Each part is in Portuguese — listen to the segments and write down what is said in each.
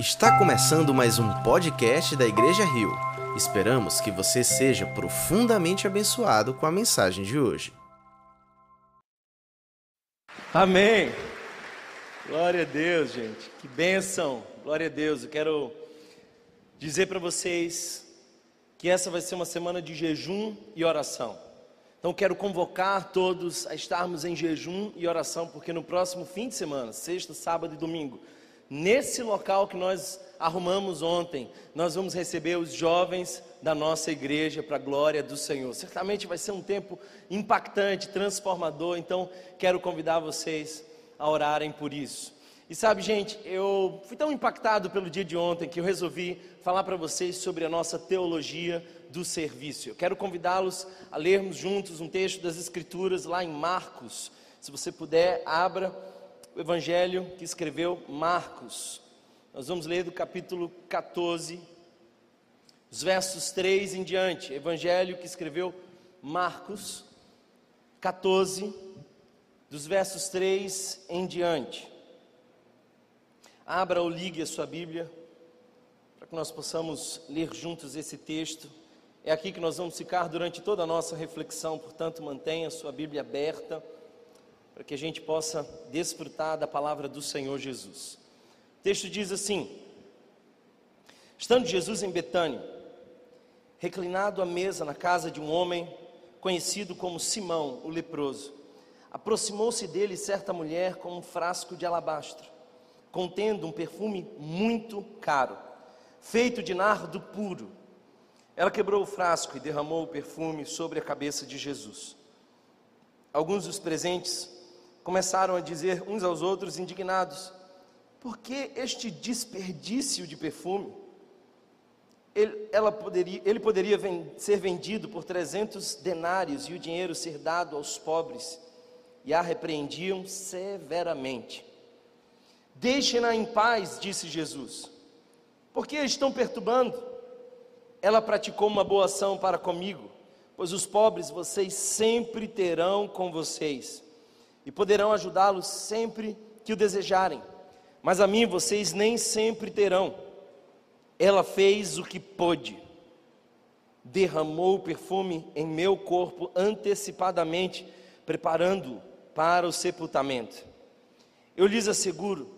Está começando mais um podcast da Igreja Rio. Esperamos que você seja profundamente abençoado com a mensagem de hoje. Amém. Glória a Deus, gente. Que bênção. Glória a Deus. Eu quero dizer para vocês que essa vai ser uma semana de jejum e oração. Então quero convocar todos a estarmos em jejum e oração, porque no próximo fim de semana, sexta, sábado e domingo, nesse local que nós arrumamos ontem, nós vamos receber os jovens da nossa igreja para a glória do Senhor. Certamente vai ser um tempo impactante, transformador, então quero convidar vocês a orarem por isso. E sabe, gente, eu fui tão impactado pelo dia de ontem que eu resolvi falar para vocês sobre a nossa teologia do serviço. Eu quero convidá-los a lermos juntos um texto das Escrituras lá em Marcos. Se você puder, abra o evangelho que escreveu Marcos. Nós vamos ler do capítulo 14, os versos 3 em diante. Evangelho que escreveu Marcos 14, dos versos 3 em diante. Abra ou ligue a sua Bíblia para que nós possamos ler juntos esse texto. É aqui que nós vamos ficar durante toda a nossa reflexão, portanto, mantenha a sua Bíblia aberta para que a gente possa desfrutar da palavra do Senhor Jesus. O texto diz assim: Estando Jesus em Betânia, reclinado à mesa na casa de um homem conhecido como Simão, o leproso, aproximou-se dele certa mulher com um frasco de alabastro, contendo um perfume muito caro, feito de nardo puro. Ela quebrou o frasco e derramou o perfume sobre a cabeça de Jesus. Alguns dos presentes começaram a dizer uns aos outros, indignados: por que este desperdício de perfume? Ele, poderia, ele poderia ser vendido por 300 denários e o dinheiro ser dado aos pobres. E a repreendiam severamente. Deixem-na em paz, disse Jesus. Por que estão perturbando? Ela praticou uma boa ação para comigo, pois os pobres vocês sempre terão com vocês e poderão ajudá-los sempre que o desejarem, mas a mim vocês nem sempre terão. Ela fez o que pôde, derramou o perfume em meu corpo antecipadamente, preparando-o para o sepultamento. Eu lhes asseguro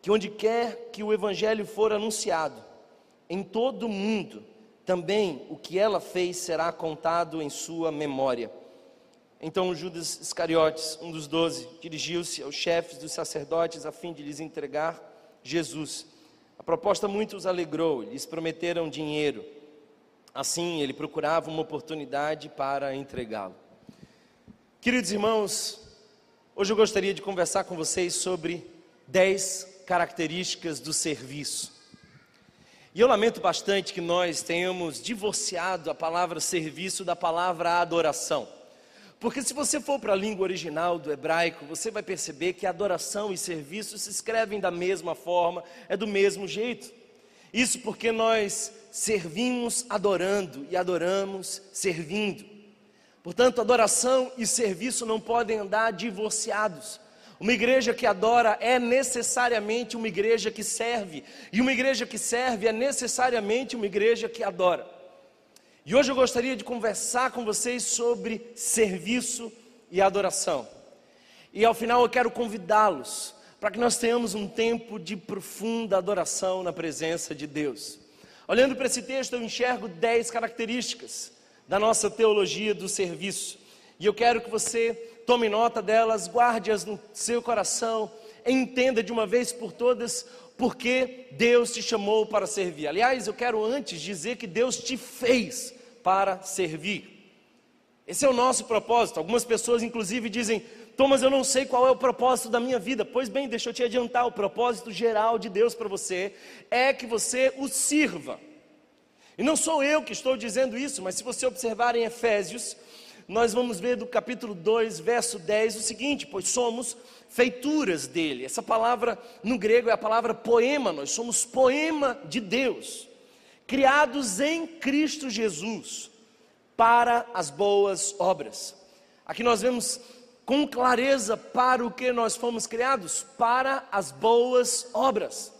que onde quer que o Evangelho for anunciado, em todo o mundo, também o que ela fez será contado em sua memória. Então Judas Iscariotes, um dos doze, dirigiu-se aos chefes dos sacerdotes a fim de lhes entregar Jesus. A proposta muito os alegrou, lhes prometeram dinheiro. Assim, ele procurava uma oportunidade para entregá-lo. Queridos irmãos, hoje eu gostaria de conversar com vocês sobre dez características do serviço. E eu lamento bastante que nós tenhamos divorciado a palavra serviço da palavra adoração. Porque se você for para a língua original do hebraico, você vai perceber que adoração e serviço se escrevem da mesma forma, é do mesmo jeito. Isso porque nós servimos adorando e adoramos servindo. Portanto, adoração e serviço não podem andar divorciados. Uma igreja que adora é necessariamente uma igreja que serve, e uma igreja que serve é necessariamente uma igreja que adora. E hoje eu gostaria de conversar com vocês sobre serviço e adoração. E ao final eu quero convidá-los para que nós tenhamos um tempo de profunda adoração na presença de Deus. Olhando para esse texto, eu enxergo dez características da nossa teologia do serviço. E eu quero que você tome nota delas, guarde-as no seu coração, entenda de uma vez por todas porque Deus te chamou para servir. Aliás, eu quero antes dizer que Deus te fez para servir. Esse é o nosso propósito. Algumas pessoas, inclusive, dizem: Thomas, eu não sei qual é o propósito da minha vida. Pois bem, deixa eu te adiantar: o propósito geral de Deus para você é que você o sirva. E não sou eu que estou dizendo isso, mas se você observar em Efésios, nós vamos ver do capítulo 2, verso 10, o seguinte: Pois somos feituras dele. Essa palavra no grego é a palavra poema, nós somos poema de Deus criados em Cristo Jesus para as boas obras. Aqui nós vemos com clareza para o que nós fomos criados, para as boas obras.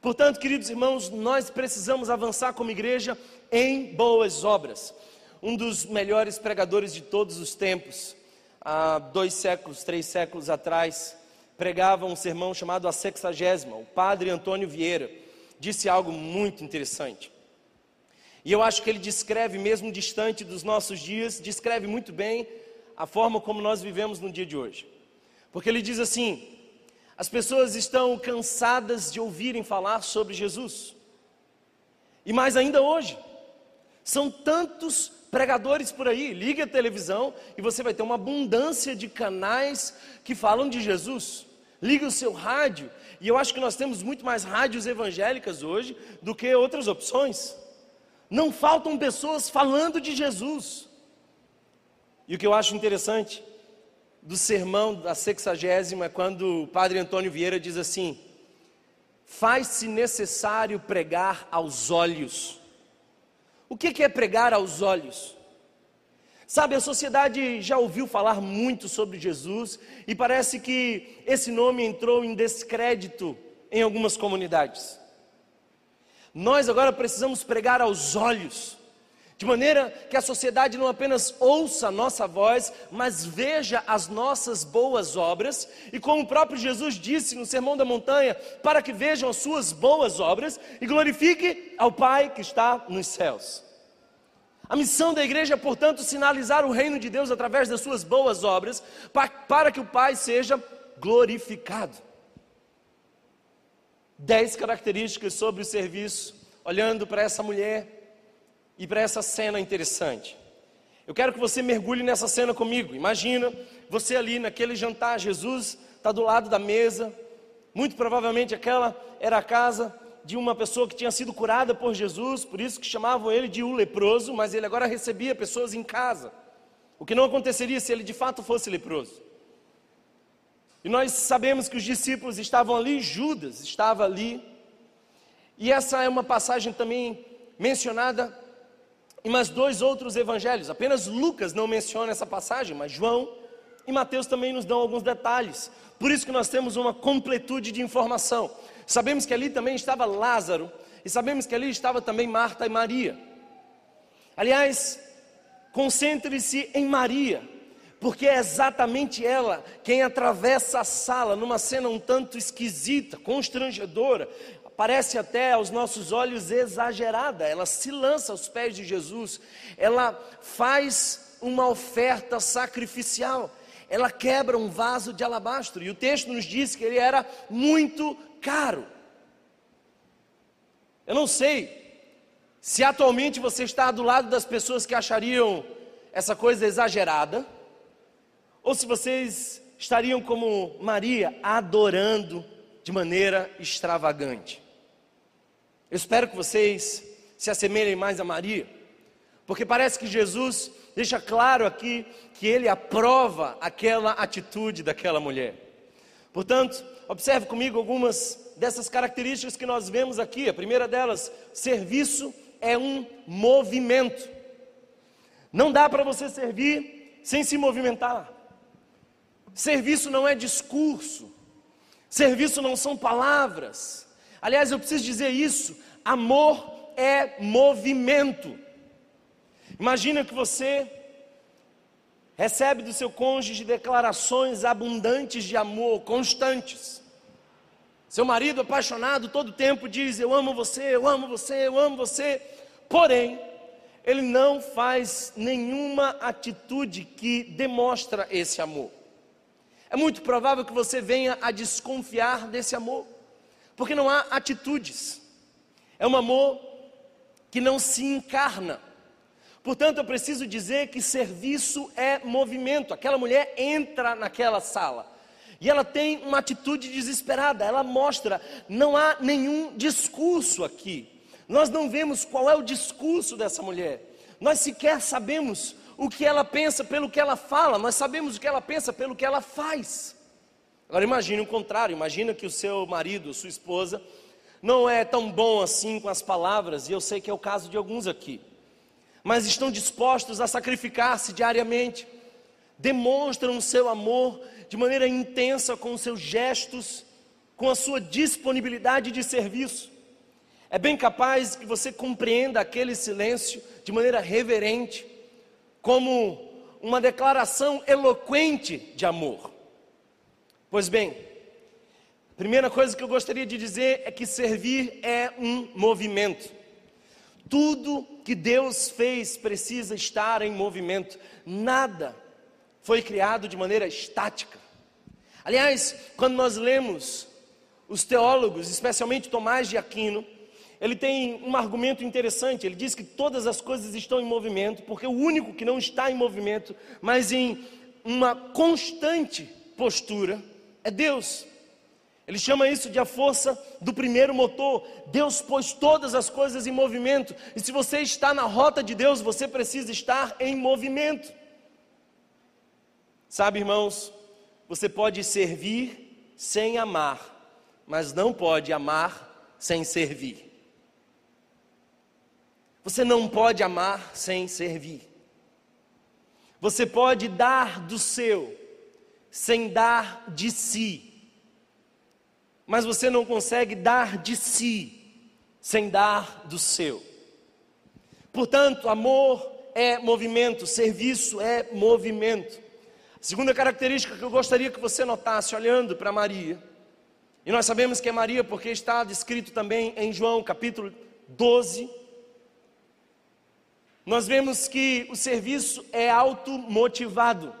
Portanto, queridos irmãos, nós precisamos avançar como igreja em boas obras. Um dos melhores pregadores de todos os tempos, há dois séculos, três séculos atrás, pregava um sermão chamado A Sexagésima, o padre Antônio Vieira, disse algo muito interessante. E eu acho que ele descreve, mesmo distante dos nossos dias, descreve muito bem a forma como nós vivemos no dia de hoje. Porque ele diz assim: as pessoas estão cansadas de ouvirem falar sobre Jesus. E mais ainda hoje, são tantos pregadores por aí. Ligue a televisão e você vai ter uma abundância de canais que falam de Jesus. Ligue o seu rádio, e eu acho que nós temos muito mais rádios evangélicas hoje do que outras opções. Não faltam pessoas falando de Jesus. E o que eu acho interessante do sermão da sexagésima, quando o padre Antônio Vieira diz assim: faz-se necessário pregar aos olhos. O que é pregar aos olhos? Sabe, a sociedade já ouviu falar muito sobre Jesus e parece que esse nome entrou em descrédito em algumas comunidades. Nós agora precisamos pregar aos olhos de maneira que a sociedade não apenas ouça a nossa voz, mas veja as nossas boas obras, e como o próprio Jesus disse no Sermão da Montanha, para que vejam as suas boas obras e glorifique ao Pai que está nos céus. A missão da igreja é, portanto, sinalizar o reino de Deus através das suas boas obras, para que o Pai seja glorificado. Dez características sobre o serviço, olhando para essa mulher e para essa cena interessante. Eu quero que você mergulhe nessa cena comigo. Imagina você ali naquele jantar, Jesus está do lado da mesa. Muito provavelmente aquela era a casa de uma pessoa que tinha sido curada por Jesus, por isso que chamavam ele de o leproso, mas ele agora recebia pessoas em casa. O que não aconteceria se ele de fato fosse leproso. E nós sabemos que os discípulos estavam ali, Judas estava ali. E essa é uma passagem também mencionada em mais dois outros evangelhos. Apenas Lucas não menciona essa passagem, mas João e Mateus também nos dão alguns detalhes. Por isso que nós temos uma completude de informação. Sabemos que ali também estava Lázaro e sabemos que ali estava também Marta e Maria. Aliás, concentre-se em Maria, porque é exatamente ela quem atravessa a sala numa cena um tanto esquisita, constrangedora, parece até aos nossos olhos exagerada. Ela se lança aos pés de Jesus, ela faz uma oferta sacrificial, ela quebra um vaso de alabastro, e o texto nos diz que ele era muito caro. Eu não sei se atualmente você está do lado das pessoas que achariam essa coisa exagerada, ou se vocês estariam como Maria, adorando de maneira extravagante. Eu espero que vocês se assemelhem mais a Maria, porque parece que Jesus deixa claro aqui que ele aprova aquela atitude daquela mulher. Portanto, observe comigo algumas dessas características que nós vemos aqui. A primeira delas, serviço é um movimento. Não dá para você servir sem se movimentar. Serviço não é discurso. Serviço não são palavras. Aliás, eu preciso dizer isso: amor é movimento. Imagina que você recebe do seu cônjuge declarações abundantes de amor, constantes. Seu marido apaixonado todo tempo diz: Eu amo você, eu amo você, eu amo você. Porém, ele não faz nenhuma atitude que demonstra esse amor. É muito provável que você venha a desconfiar desse amor porque não há atitudes. É um amor que não se encarna. Portanto, eu preciso dizer que serviço é movimento. Aquela mulher entra naquela sala e ela tem uma atitude desesperada. Ela mostra, não há nenhum discurso aqui. Nós não vemos qual é o discurso dessa mulher. Nós sequer sabemos o que ela pensa pelo que ela fala, nós sabemos o que ela pensa pelo que ela faz. Agora imagine o contrário, imagina que o seu marido, sua esposa, não é tão bom assim com as palavras, e eu sei que é o caso de alguns aqui, mas estão dispostos a sacrificar-se diariamente, demonstram o seu amor de maneira intensa com os seus gestos, com a sua disponibilidade de serviço. É bem capaz que você compreenda aquele silêncio de maneira reverente, como uma declaração eloquente de amor. Pois bem, a primeira coisa que eu gostaria de dizer é que servir é um movimento. Tudo que Deus fez precisa estar em movimento. Nada foi criado de maneira estática. Aliás, quando nós lemos os teólogos, especialmente Tomás de Aquino, ele tem um argumento interessante. Ele diz que todas as coisas estão em movimento, porque o único que não está em movimento, mas em uma constante postura, é Deus. Ele chama isso de a força do primeiro motor. Deus pôs todas as coisas em movimento. E se você está na rota de Deus, você precisa estar em movimento. Sabe, irmãos, você pode servir sem amar, mas não pode amar sem servir. Você não pode amar sem servir. Você pode dar do seu sem dar de si. Mas você não consegue dar de si sem dar do seu. Portanto, amor é movimento, serviço é movimento. Segunda característica que eu gostaria que você notasse olhando para Maria, e nós sabemos que é Maria porque está descrito também em João capítulo 12. Nós vemos que o serviço é automotivado.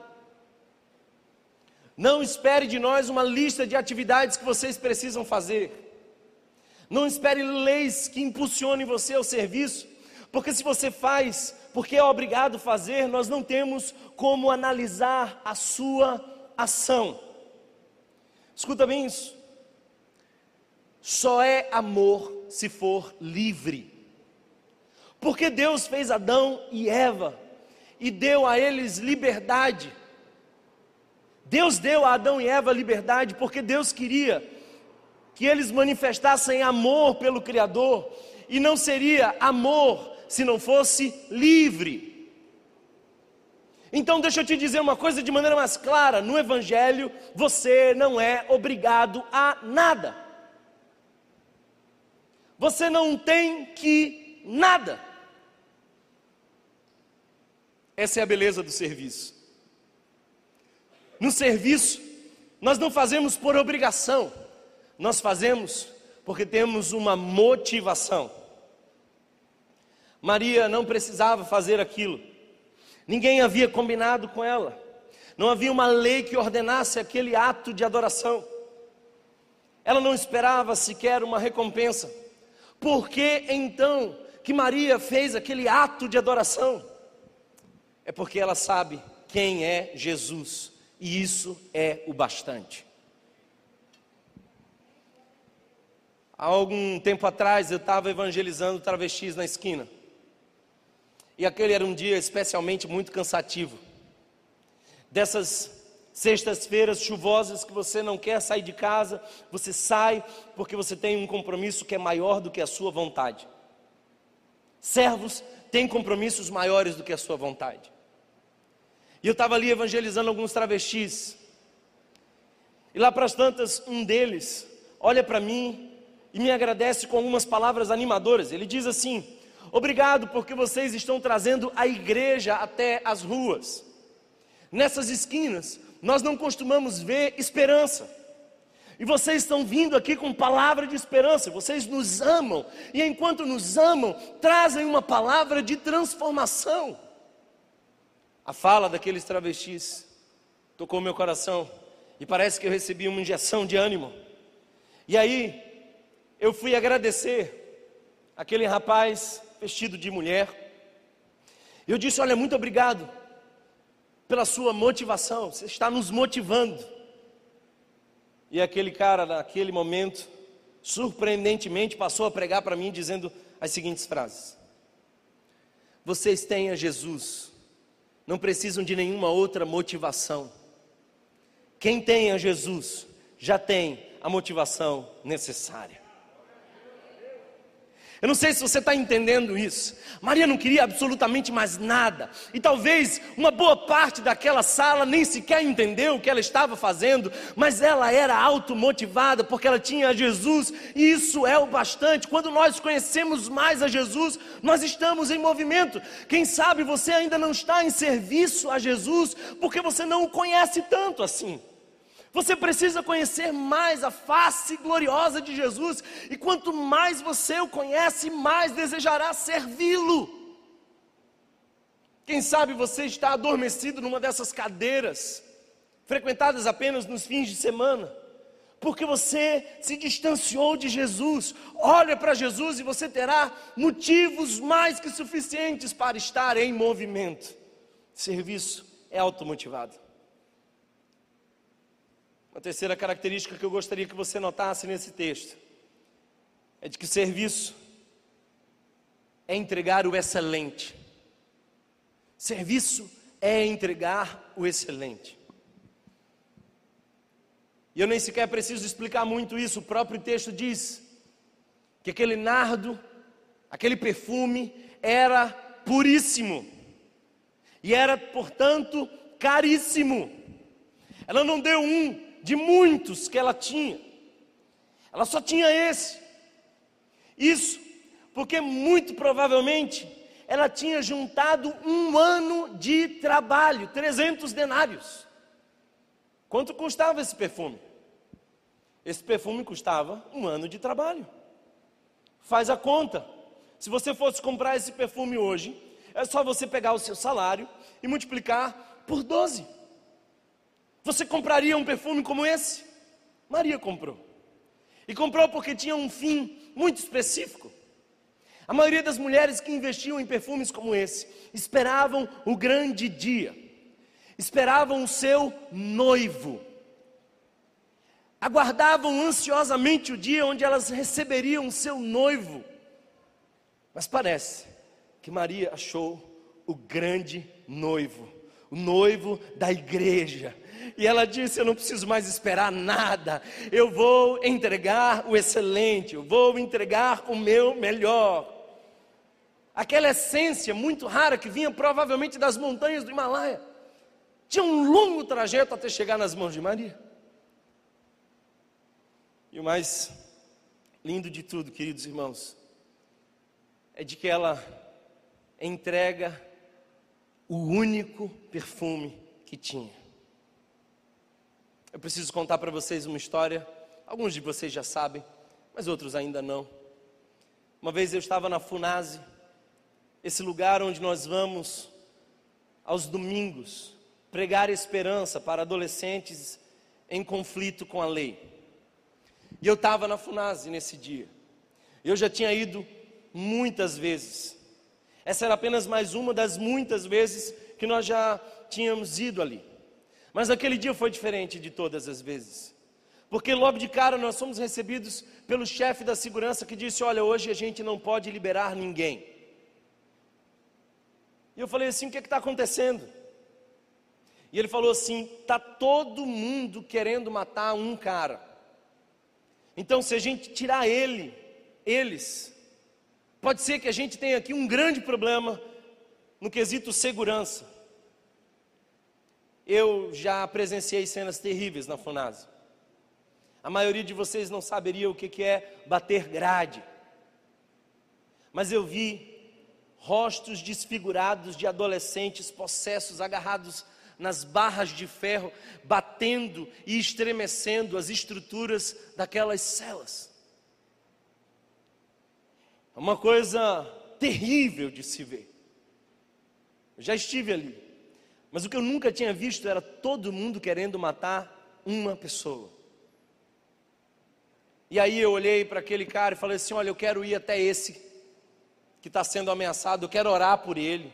Não espere de nós uma lista de atividades que vocês precisam fazer. Não espere leis que impulsionem você ao serviço, porque se você faz porque é obrigado a fazer, nós não temos como analisar a sua ação. Escuta bem isso. Só é amor se for livre. Porque Deus fez Adão e Eva e deu a eles liberdade. Deus deu a Adão e Eva liberdade porque Deus queria que eles manifestassem amor pelo Criador, e não seria amor se não fosse livre. Então, deixa eu te dizer uma coisa de maneira mais clara: no Evangelho, você não é obrigado a nada. Você não tem que nada. Essa é a beleza do serviço. No serviço, nós não fazemos por obrigação, nós fazemos porque temos uma motivação. Maria não precisava fazer aquilo. Ninguém havia combinado com ela. Não havia uma lei que ordenasse aquele ato de adoração. Ela não esperava sequer uma recompensa. Por que então que Maria fez aquele ato de adoração? É porque ela sabe quem é Jesus, e isso é o bastante. Há algum tempo atrás eu estava evangelizando travestis na esquina. E aquele era um dia especialmente muito cansativo. Dessas sextas-feiras chuvosas que você não quer sair de casa, você sai porque você tem um compromisso que é maior do que a sua vontade. Servos têm compromissos maiores do que a sua vontade. E eu estava ali evangelizando alguns travestis. E lá para as tantas, um deles olha para mim e me agradece com algumas palavras animadoras. Ele diz assim: Obrigado porque vocês estão trazendo a igreja até as ruas. Nessas esquinas, nós não costumamos ver esperança. E vocês estão vindo aqui com palavra de esperança, vocês nos amam, e enquanto nos amam, trazem uma palavra de transformação. A fala daqueles travestis tocou meu coração, e parece que eu recebi uma injeção de ânimo. E aí, eu fui agradecer aquele rapaz vestido de mulher. Eu disse: Olha, muito obrigado pela sua motivação, você está nos motivando. E aquele cara, naquele momento, surpreendentemente, passou a pregar para mim dizendo as seguintes frases: Vocês têm a Jesus, não precisam de nenhuma outra motivação. Quem tem a Jesus já tem a motivação necessária. Eu não sei se você está entendendo isso. Maria não queria absolutamente mais nada. E talvez uma boa parte daquela sala nem sequer entendeu o que ela estava fazendo, mas ela era automotivada porque ela tinha Jesus, e isso é o bastante. Quando nós conhecemos mais a Jesus, nós estamos em movimento. Quem sabe você ainda não está em serviço a Jesus porque você não o conhece tanto assim. Você precisa conhecer mais a face gloriosa de Jesus, e quanto mais você o conhece, mais desejará servi-lo. Quem sabe você está adormecido numa dessas cadeiras, frequentadas apenas nos fins de semana, porque você se distanciou de Jesus. Olha para Jesus e você terá motivos mais que suficientes para estar em movimento. Serviço é automotivado. Uma terceira característica que eu gostaria que você notasse nesse texto é de que serviço é entregar o excelente. Serviço é entregar o excelente. E eu nem sequer preciso explicar muito isso, o próprio texto diz que aquele nardo, aquele perfume era puríssimo e era, portanto, caríssimo. Ela não deu um, de muitos que ela tinha. Ela só tinha esse. Isso porque muito provavelmente ela tinha juntado um ano de trabalho, 300 denários. Quanto custava esse perfume? Esse perfume custava um ano de trabalho. Faz a conta. Se você fosse comprar esse perfume hoje, é só você pegar o seu salário e multiplicar por 12. Você compraria um perfume como esse? Maria comprou. E comprou porque tinha um fim muito específico. A maioria das mulheres que investiam em perfumes como esse esperavam o grande dia, esperavam o seu noivo, aguardavam ansiosamente o dia onde elas receberiam o seu noivo. Mas parece que Maria achou o grande noivo, o noivo da igreja, e ela disse: Eu não preciso mais esperar nada, eu vou entregar o excelente, eu vou entregar o meu melhor. Aquela essência muito rara que vinha provavelmente das montanhas do Himalaia, tinha um longo trajeto até chegar nas mãos de Maria. E o mais lindo de tudo, queridos irmãos, é de que ela entrega o único perfume que tinha. Eu preciso contar para vocês uma história. Alguns de vocês já sabem, mas outros ainda não. Uma vez eu estava na Funase, esse lugar onde nós vamos aos domingos pregar esperança para adolescentes em conflito com a lei. E eu estava na Funase nesse dia. Eu já tinha ido muitas vezes. Essa era apenas mais uma das muitas vezes que nós já tínhamos ido ali. Mas aquele dia foi diferente de todas as vezes. Porque logo de cara nós fomos recebidos pelo chefe da segurança que disse: Olha, hoje a gente não pode liberar ninguém. E eu falei assim: O que é está acontecendo? E ele falou assim: Está todo mundo querendo matar um cara. Então, se a gente tirar ele, eles, pode ser que a gente tenha aqui um grande problema no quesito segurança. Eu já presenciei cenas terríveis na FUNASA. A maioria de vocês não saberia o que é bater grade. Mas eu vi rostos desfigurados de adolescentes possessos, agarrados nas barras de ferro, batendo e estremecendo as estruturas daquelas celas. É uma coisa terrível de se ver. Eu já estive ali. Mas o que eu nunca tinha visto era todo mundo querendo matar uma pessoa. E aí eu olhei para aquele cara e falei assim: Olha, eu quero ir até esse que está sendo ameaçado, eu quero orar por ele.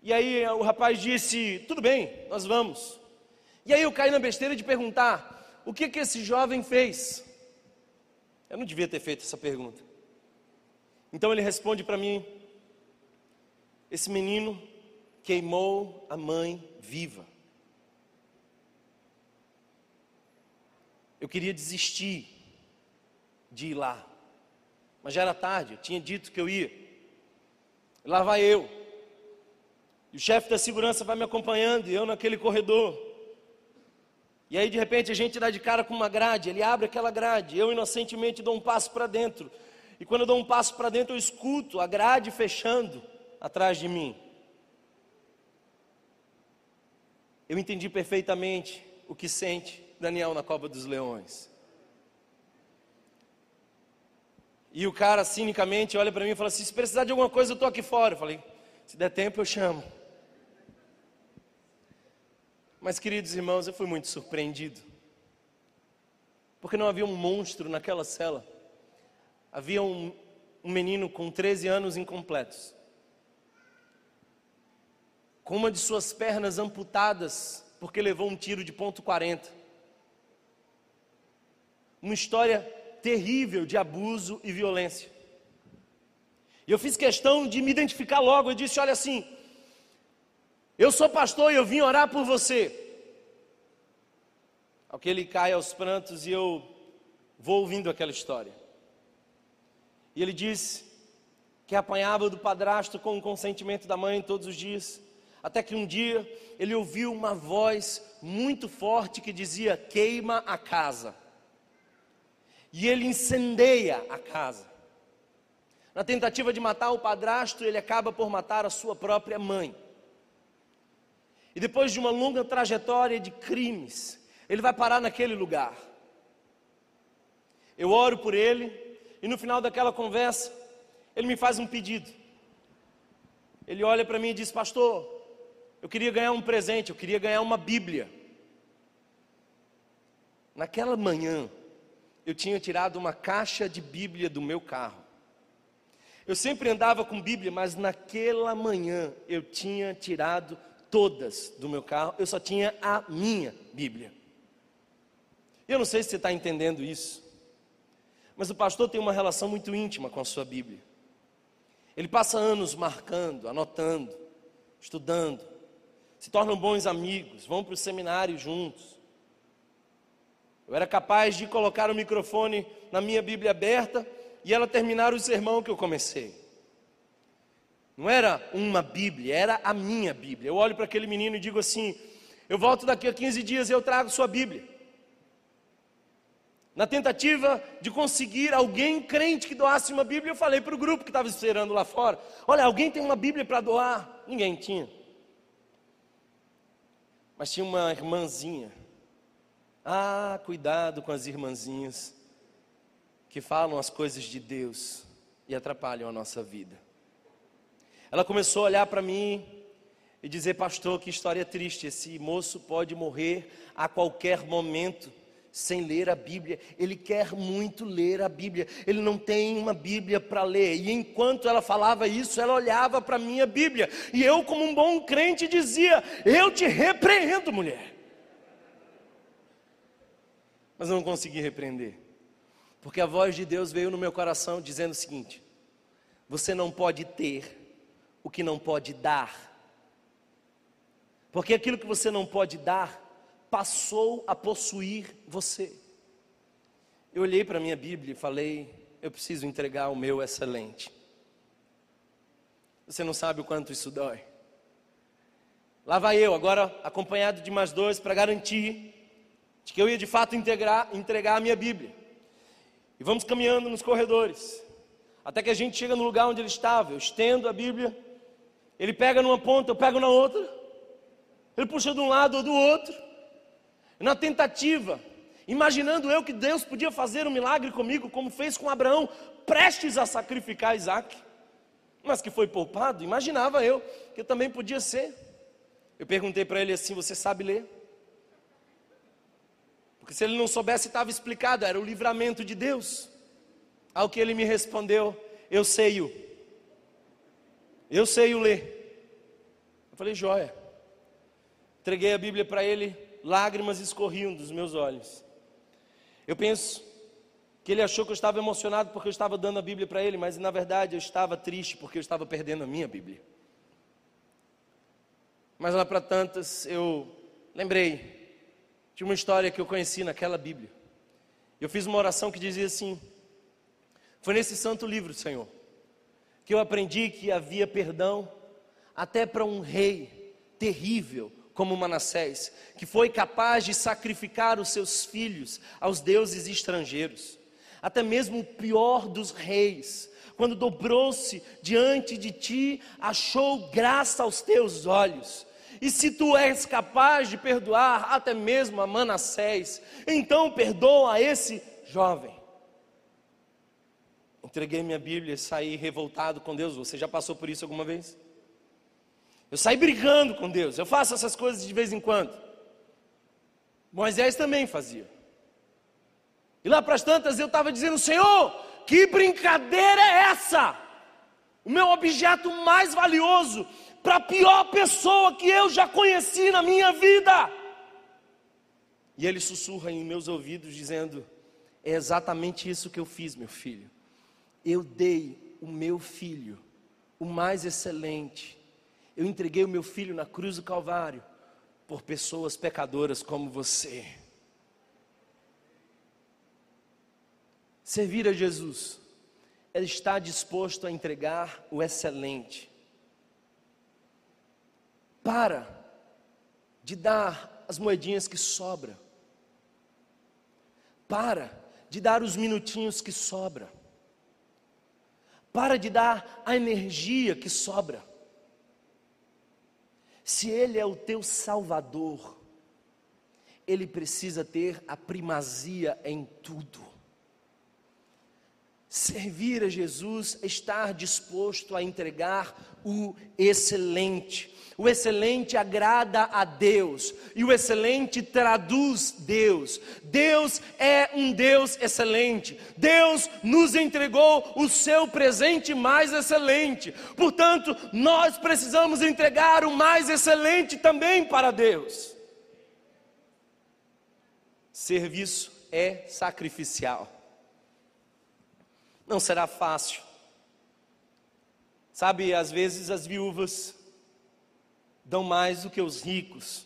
E aí o rapaz disse: Tudo bem, nós vamos. E aí eu caí na besteira de perguntar: O que que esse jovem fez? Eu não devia ter feito essa pergunta. Então ele responde para mim: Esse menino queimou a mãe viva. Eu queria desistir de ir lá. Mas já era tarde, eu tinha dito que eu ia. Lá vai eu. E o chefe da segurança vai me acompanhando e eu naquele corredor. E aí de repente a gente dá de cara com uma grade, ele abre aquela grade, eu inocentemente dou um passo para dentro. E quando eu dou um passo para dentro, eu escuto a grade fechando atrás de mim. Eu entendi perfeitamente o que sente Daniel na cova dos leões. E o cara cinicamente olha para mim e fala assim: se precisar de alguma coisa, eu estou aqui fora. Eu falei: se der tempo, eu chamo. Mas, queridos irmãos, eu fui muito surpreendido. Porque não havia um monstro naquela cela. Havia um, um menino com 13 anos incompletos. Com uma de suas pernas amputadas, porque levou um tiro de ponto 40. Uma história terrível de abuso e violência. E eu fiz questão de me identificar logo. Eu disse: Olha assim, eu sou pastor e eu vim orar por você. Ao que ele cai aos prantos e eu vou ouvindo aquela história. E ele disse que apanhava do padrasto com o consentimento da mãe todos os dias, até que um dia ele ouviu uma voz muito forte que dizia: queima a casa e ele incendeia a casa. Na tentativa de matar o padrasto, ele acaba por matar a sua própria mãe. E depois de uma longa trajetória de crimes, ele vai parar naquele lugar. Eu oro por ele, e no final daquela conversa, ele me faz um pedido. Ele olha para mim e diz: Pastor, eu queria ganhar um presente, eu queria ganhar uma Bíblia. Naquela manhã, eu tinha tirado uma caixa de Bíblia do meu carro. Eu sempre andava com Bíblia, mas naquela manhã eu tinha tirado todas do meu carro, eu só tinha a minha Bíblia. Eu não sei se você está entendendo isso, mas o pastor tem uma relação muito íntima com a sua Bíblia. Ele passa anos marcando, anotando, estudando, se tornam bons amigos, vão para o seminário juntos. Eu era capaz de colocar o microfone na minha Bíblia aberta e ela terminar o sermão que eu comecei. Não era uma Bíblia, era a minha Bíblia. Eu olho para aquele menino e digo assim: Eu volto daqui a 15 dias e eu trago sua Bíblia. Na tentativa de conseguir alguém crente que doasse uma Bíblia, eu falei para o grupo que estava esperando lá fora: Olha, alguém tem uma Bíblia para doar? Ninguém tinha. Mas tinha uma irmãzinha ah, cuidado com as irmãzinhas que falam as coisas de Deus e atrapalham a nossa vida. Ela começou a olhar para mim e dizer: Pastor, que história triste. Esse moço pode morrer a qualquer momento sem ler a Bíblia. Ele quer muito ler a Bíblia. Ele não tem uma Bíblia para ler. E enquanto ela falava isso, ela olhava para a minha Bíblia. E eu, como um bom crente, dizia: Eu te repreendo, mulher mas não consegui repreender. Porque a voz de Deus veio no meu coração dizendo o seguinte: você não pode ter o que não pode dar. Porque aquilo que você não pode dar passou a possuir você. Eu olhei para a minha Bíblia e falei: eu preciso entregar o meu excelente. Você não sabe o quanto isso dói. Lá vai eu, agora acompanhado de mais dois, para garantir de que eu ia de fato integrar, entregar a minha Bíblia. E vamos caminhando nos corredores, até que a gente chega no lugar onde ele estava. Eu estendo a Bíblia, ele pega numa ponta, eu pego na outra, ele puxa de um lado ou do outro, na tentativa, imaginando eu que Deus podia fazer um milagre comigo, como fez com Abraão, prestes a sacrificar Isaac, mas que foi poupado, imaginava eu que também podia ser. Eu perguntei para ele assim: Você sabe ler? Porque se ele não soubesse, estava explicado, era o livramento de Deus. Ao que ele me respondeu, eu sei-o. Eu sei-o ler. Eu falei, joia. Entreguei a Bíblia para ele, lágrimas escorriam dos meus olhos. Eu penso que ele achou que eu estava emocionado porque eu estava dando a Bíblia para ele, mas na verdade eu estava triste porque eu estava perdendo a minha Bíblia. Mas lá para tantas eu lembrei tinha uma história que eu conheci naquela Bíblia. Eu fiz uma oração que dizia assim: Foi nesse santo livro, Senhor, que eu aprendi que havia perdão até para um rei terrível como Manassés, que foi capaz de sacrificar os seus filhos aos deuses estrangeiros. Até mesmo o pior dos reis, quando dobrou-se diante de ti, achou graça aos teus olhos. E se tu és capaz de perdoar até mesmo a Manassés, então perdoa esse jovem. Entreguei minha Bíblia e saí revoltado com Deus. Você já passou por isso alguma vez? Eu saí brigando com Deus. Eu faço essas coisas de vez em quando. Moisés também fazia. E lá para as tantas eu estava dizendo: Senhor, que brincadeira é essa? O meu objeto mais valioso para a pior pessoa que eu já conheci na minha vida. E ele sussurra em meus ouvidos, dizendo: É exatamente isso que eu fiz, meu filho eu dei o meu filho, o mais excelente. Eu entreguei o meu filho na cruz do Calvário por pessoas pecadoras como você. Servir a Jesus é estar disposto a entregar o excelente. Para de dar as moedinhas que sobra. Para de dar os minutinhos que sobra. Para de dar a energia que sobra. Se Ele é o teu Salvador, Ele precisa ter a primazia em tudo. Servir a Jesus é estar disposto a entregar o excelente. O excelente agrada a Deus e o excelente traduz Deus. Deus é um Deus excelente. Deus nos entregou o seu presente mais excelente. Portanto, nós precisamos entregar o mais excelente também para Deus. Serviço é sacrificial. Não será fácil. Sabe, às vezes as viúvas dão mais do que os ricos.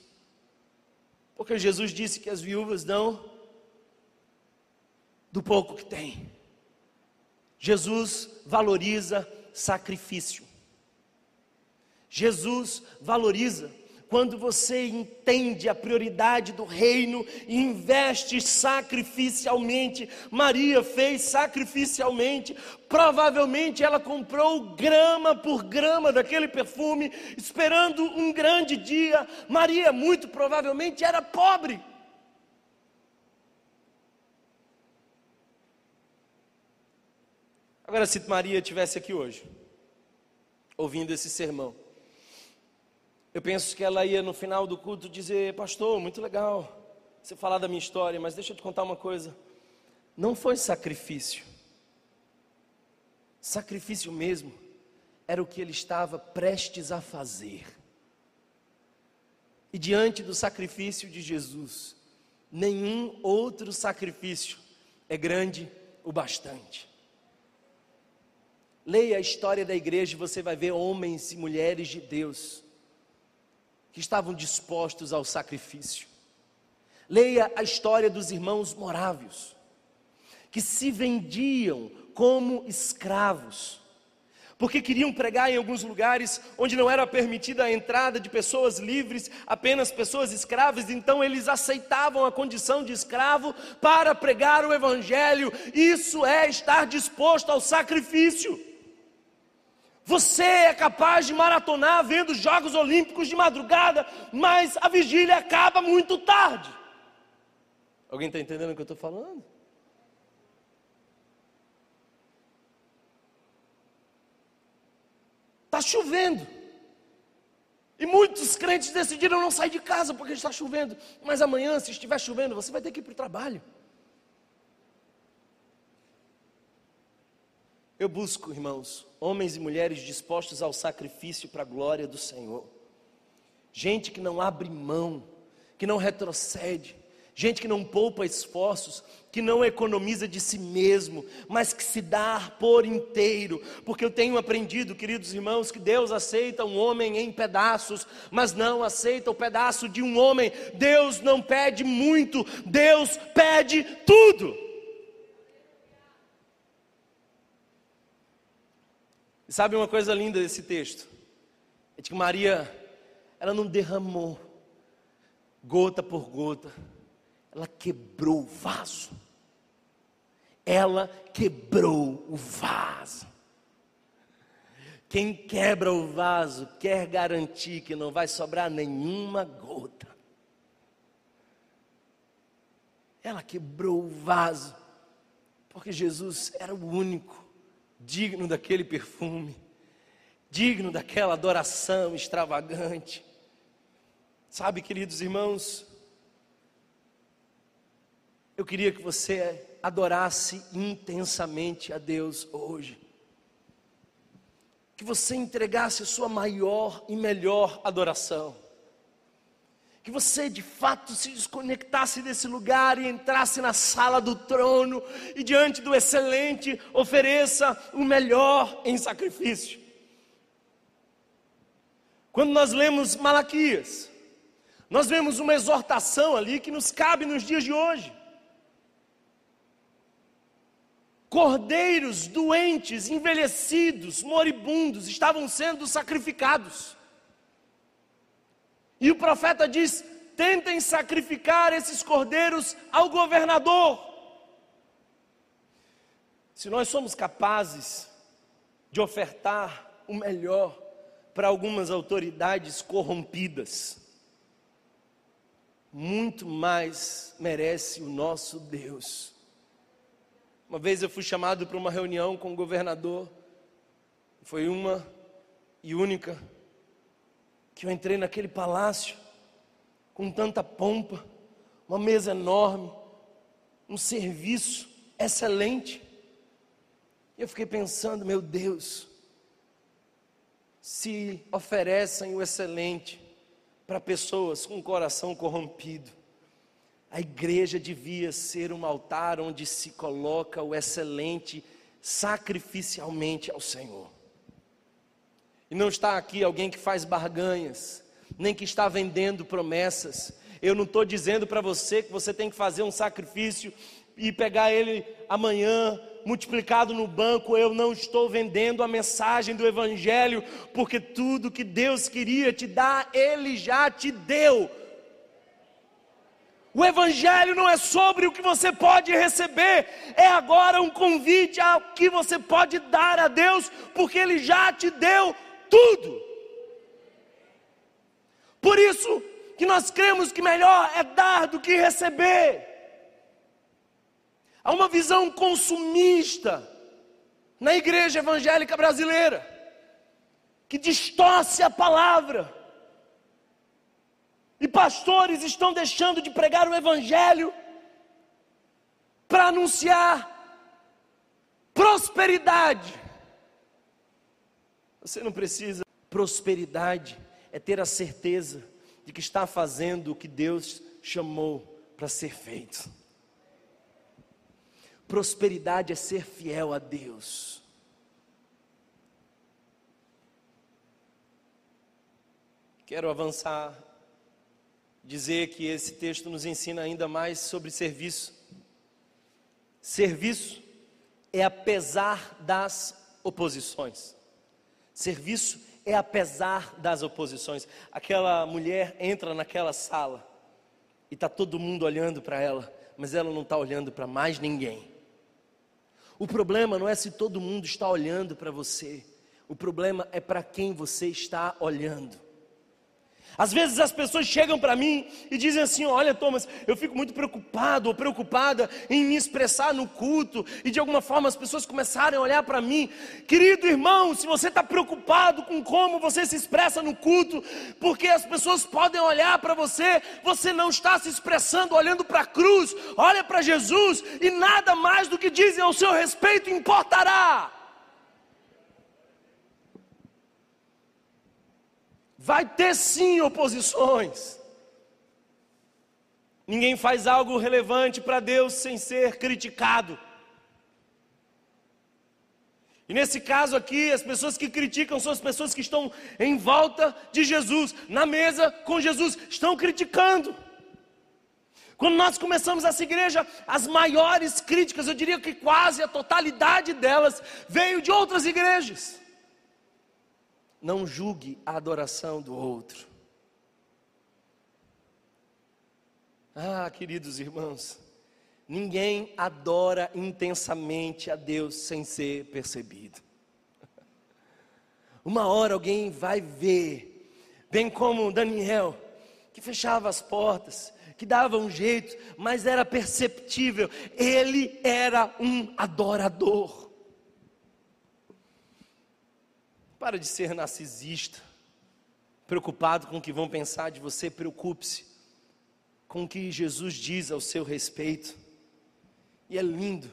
Porque Jesus disse que as viúvas dão do pouco que têm. Jesus valoriza sacrifício. Jesus valoriza quando você entende a prioridade do reino e investe sacrificialmente, Maria fez sacrificialmente, provavelmente ela comprou grama por grama daquele perfume, esperando um grande dia. Maria, muito provavelmente, era pobre. Agora, se Maria estivesse aqui hoje, ouvindo esse sermão, eu penso que ela ia no final do culto dizer: Pastor, muito legal você falar da minha história, mas deixa eu te contar uma coisa. Não foi sacrifício. Sacrifício mesmo era o que ele estava prestes a fazer. E diante do sacrifício de Jesus, nenhum outro sacrifício é grande o bastante. Leia a história da igreja e você vai ver homens e mulheres de Deus que estavam dispostos ao sacrifício. Leia a história dos irmãos morávios, que se vendiam como escravos, porque queriam pregar em alguns lugares onde não era permitida a entrada de pessoas livres, apenas pessoas escravas, então eles aceitavam a condição de escravo para pregar o Evangelho. Isso é estar disposto ao sacrifício. Você é capaz de maratonar vendo Jogos Olímpicos de madrugada, mas a vigília acaba muito tarde. Alguém está entendendo o que eu estou falando? Está chovendo. E muitos crentes decidiram não sair de casa porque está chovendo. Mas amanhã, se estiver chovendo, você vai ter que ir para o trabalho. Eu busco, irmãos, homens e mulheres dispostos ao sacrifício para a glória do Senhor. Gente que não abre mão, que não retrocede, gente que não poupa esforços, que não economiza de si mesmo, mas que se dá por inteiro, porque eu tenho aprendido, queridos irmãos, que Deus aceita um homem em pedaços, mas não aceita o pedaço de um homem. Deus não pede muito, Deus pede tudo. E sabe uma coisa linda desse texto? É de que Maria, ela não derramou gota por gota, ela quebrou o vaso. Ela quebrou o vaso. Quem quebra o vaso quer garantir que não vai sobrar nenhuma gota. Ela quebrou o vaso, porque Jesus era o único digno daquele perfume, digno daquela adoração extravagante. Sabe, queridos irmãos, eu queria que você adorasse intensamente a Deus hoje que você entregasse a sua maior e melhor adoração. Que você de fato se desconectasse desse lugar e entrasse na sala do trono e diante do excelente ofereça o melhor em sacrifício. Quando nós lemos Malaquias, nós vemos uma exortação ali que nos cabe nos dias de hoje. Cordeiros doentes, envelhecidos, moribundos estavam sendo sacrificados. E o profeta diz: tentem sacrificar esses cordeiros ao governador. Se nós somos capazes de ofertar o melhor para algumas autoridades corrompidas, muito mais merece o nosso Deus uma vez eu fui chamado para uma reunião com o governador, foi uma e única, que eu entrei naquele palácio com tanta pompa, uma mesa enorme, um serviço excelente. E eu fiquei pensando, meu Deus, se oferecem o excelente para pessoas com o coração corrompido, a igreja devia ser um altar onde se coloca o excelente sacrificialmente ao Senhor. E não está aqui alguém que faz barganhas, nem que está vendendo promessas. Eu não estou dizendo para você que você tem que fazer um sacrifício e pegar ele amanhã multiplicado no banco. Eu não estou vendendo a mensagem do Evangelho, porque tudo que Deus queria te dar, Ele já te deu o Evangelho não é sobre o que você pode receber, é agora um convite ao que você pode dar a Deus, porque Ele já te deu tudo. Por isso que nós cremos que melhor é dar do que receber. Há uma visão consumista na igreja evangélica brasileira, que distorce a palavra e pastores estão deixando de pregar o Evangelho para anunciar prosperidade. Você não precisa. Prosperidade é ter a certeza de que está fazendo o que Deus chamou para ser feito. Prosperidade é ser fiel a Deus. Quero avançar dizer que esse texto nos ensina ainda mais sobre serviço. Serviço é apesar das oposições. Serviço é apesar das oposições. Aquela mulher entra naquela sala e está todo mundo olhando para ela, mas ela não está olhando para mais ninguém. O problema não é se todo mundo está olhando para você, o problema é para quem você está olhando. Às vezes as pessoas chegam para mim e dizem assim: Olha, Thomas, eu fico muito preocupado ou preocupada em me expressar no culto, e de alguma forma as pessoas começarem a olhar para mim. Querido irmão, se você está preocupado com como você se expressa no culto, porque as pessoas podem olhar para você, você não está se expressando olhando para a cruz, olha para Jesus, e nada mais do que dizem ao seu respeito importará. Vai ter sim oposições. Ninguém faz algo relevante para Deus sem ser criticado. E nesse caso aqui, as pessoas que criticam são as pessoas que estão em volta de Jesus, na mesa com Jesus, estão criticando. Quando nós começamos essa igreja, as maiores críticas, eu diria que quase a totalidade delas, veio de outras igrejas. Não julgue a adoração do outro. Ah, queridos irmãos, ninguém adora intensamente a Deus sem ser percebido. Uma hora alguém vai ver, bem como Daniel, que fechava as portas, que dava um jeito, mas era perceptível, ele era um adorador. Para de ser narcisista, preocupado com o que vão pensar de você, preocupe-se com o que Jesus diz ao seu respeito. E é lindo,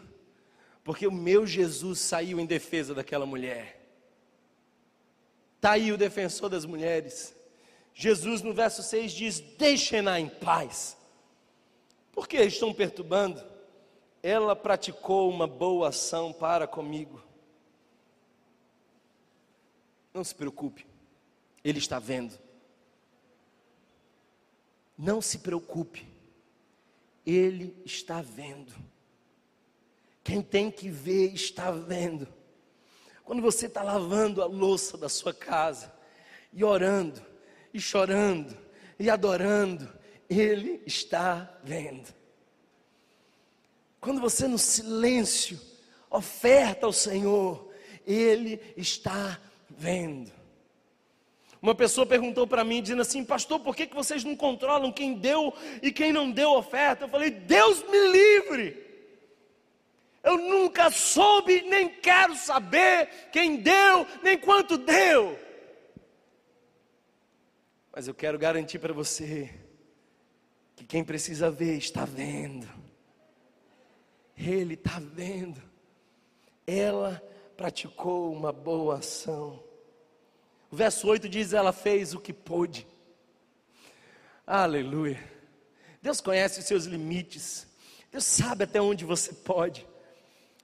porque o meu Jesus saiu em defesa daquela mulher. Está aí o defensor das mulheres. Jesus no verso 6 diz: Deixem-na em paz. Por que estão perturbando? Ela praticou uma boa ação para comigo. Não se preocupe, Ele está vendo. Não se preocupe, Ele está vendo. Quem tem que ver está vendo. Quando você está lavando a louça da sua casa, e orando, e chorando, e adorando, Ele está vendo. Quando você no silêncio oferta ao Senhor, Ele está vendo. Uma pessoa perguntou para mim, dizendo assim: Pastor, por que, que vocês não controlam quem deu e quem não deu oferta? Eu falei: Deus me livre. Eu nunca soube, nem quero saber quem deu, nem quanto deu. Mas eu quero garantir para você que quem precisa ver está vendo. Ele está vendo. Ela praticou uma boa ação. O verso 8 diz: Ela fez o que pôde. Aleluia. Deus conhece os seus limites. Deus sabe até onde você pode.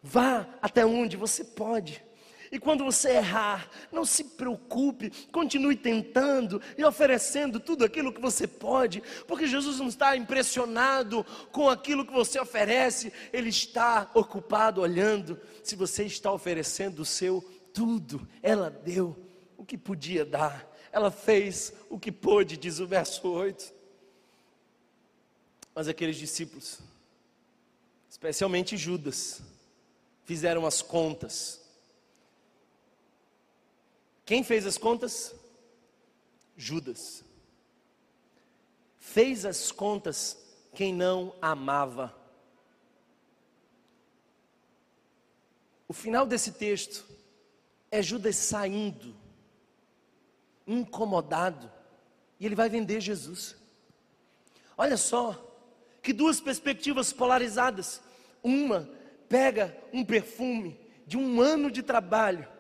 Vá até onde você pode. E quando você errar, não se preocupe, continue tentando e oferecendo tudo aquilo que você pode, porque Jesus não está impressionado com aquilo que você oferece, Ele está ocupado olhando se você está oferecendo o seu tudo. Ela deu o que podia dar, ela fez o que pôde, diz o verso 8. Mas aqueles discípulos, especialmente Judas, fizeram as contas. Quem fez as contas? Judas. Fez as contas quem não amava. O final desse texto é Judas saindo, incomodado, e ele vai vender Jesus. Olha só, que duas perspectivas polarizadas. Uma pega um perfume de um ano de trabalho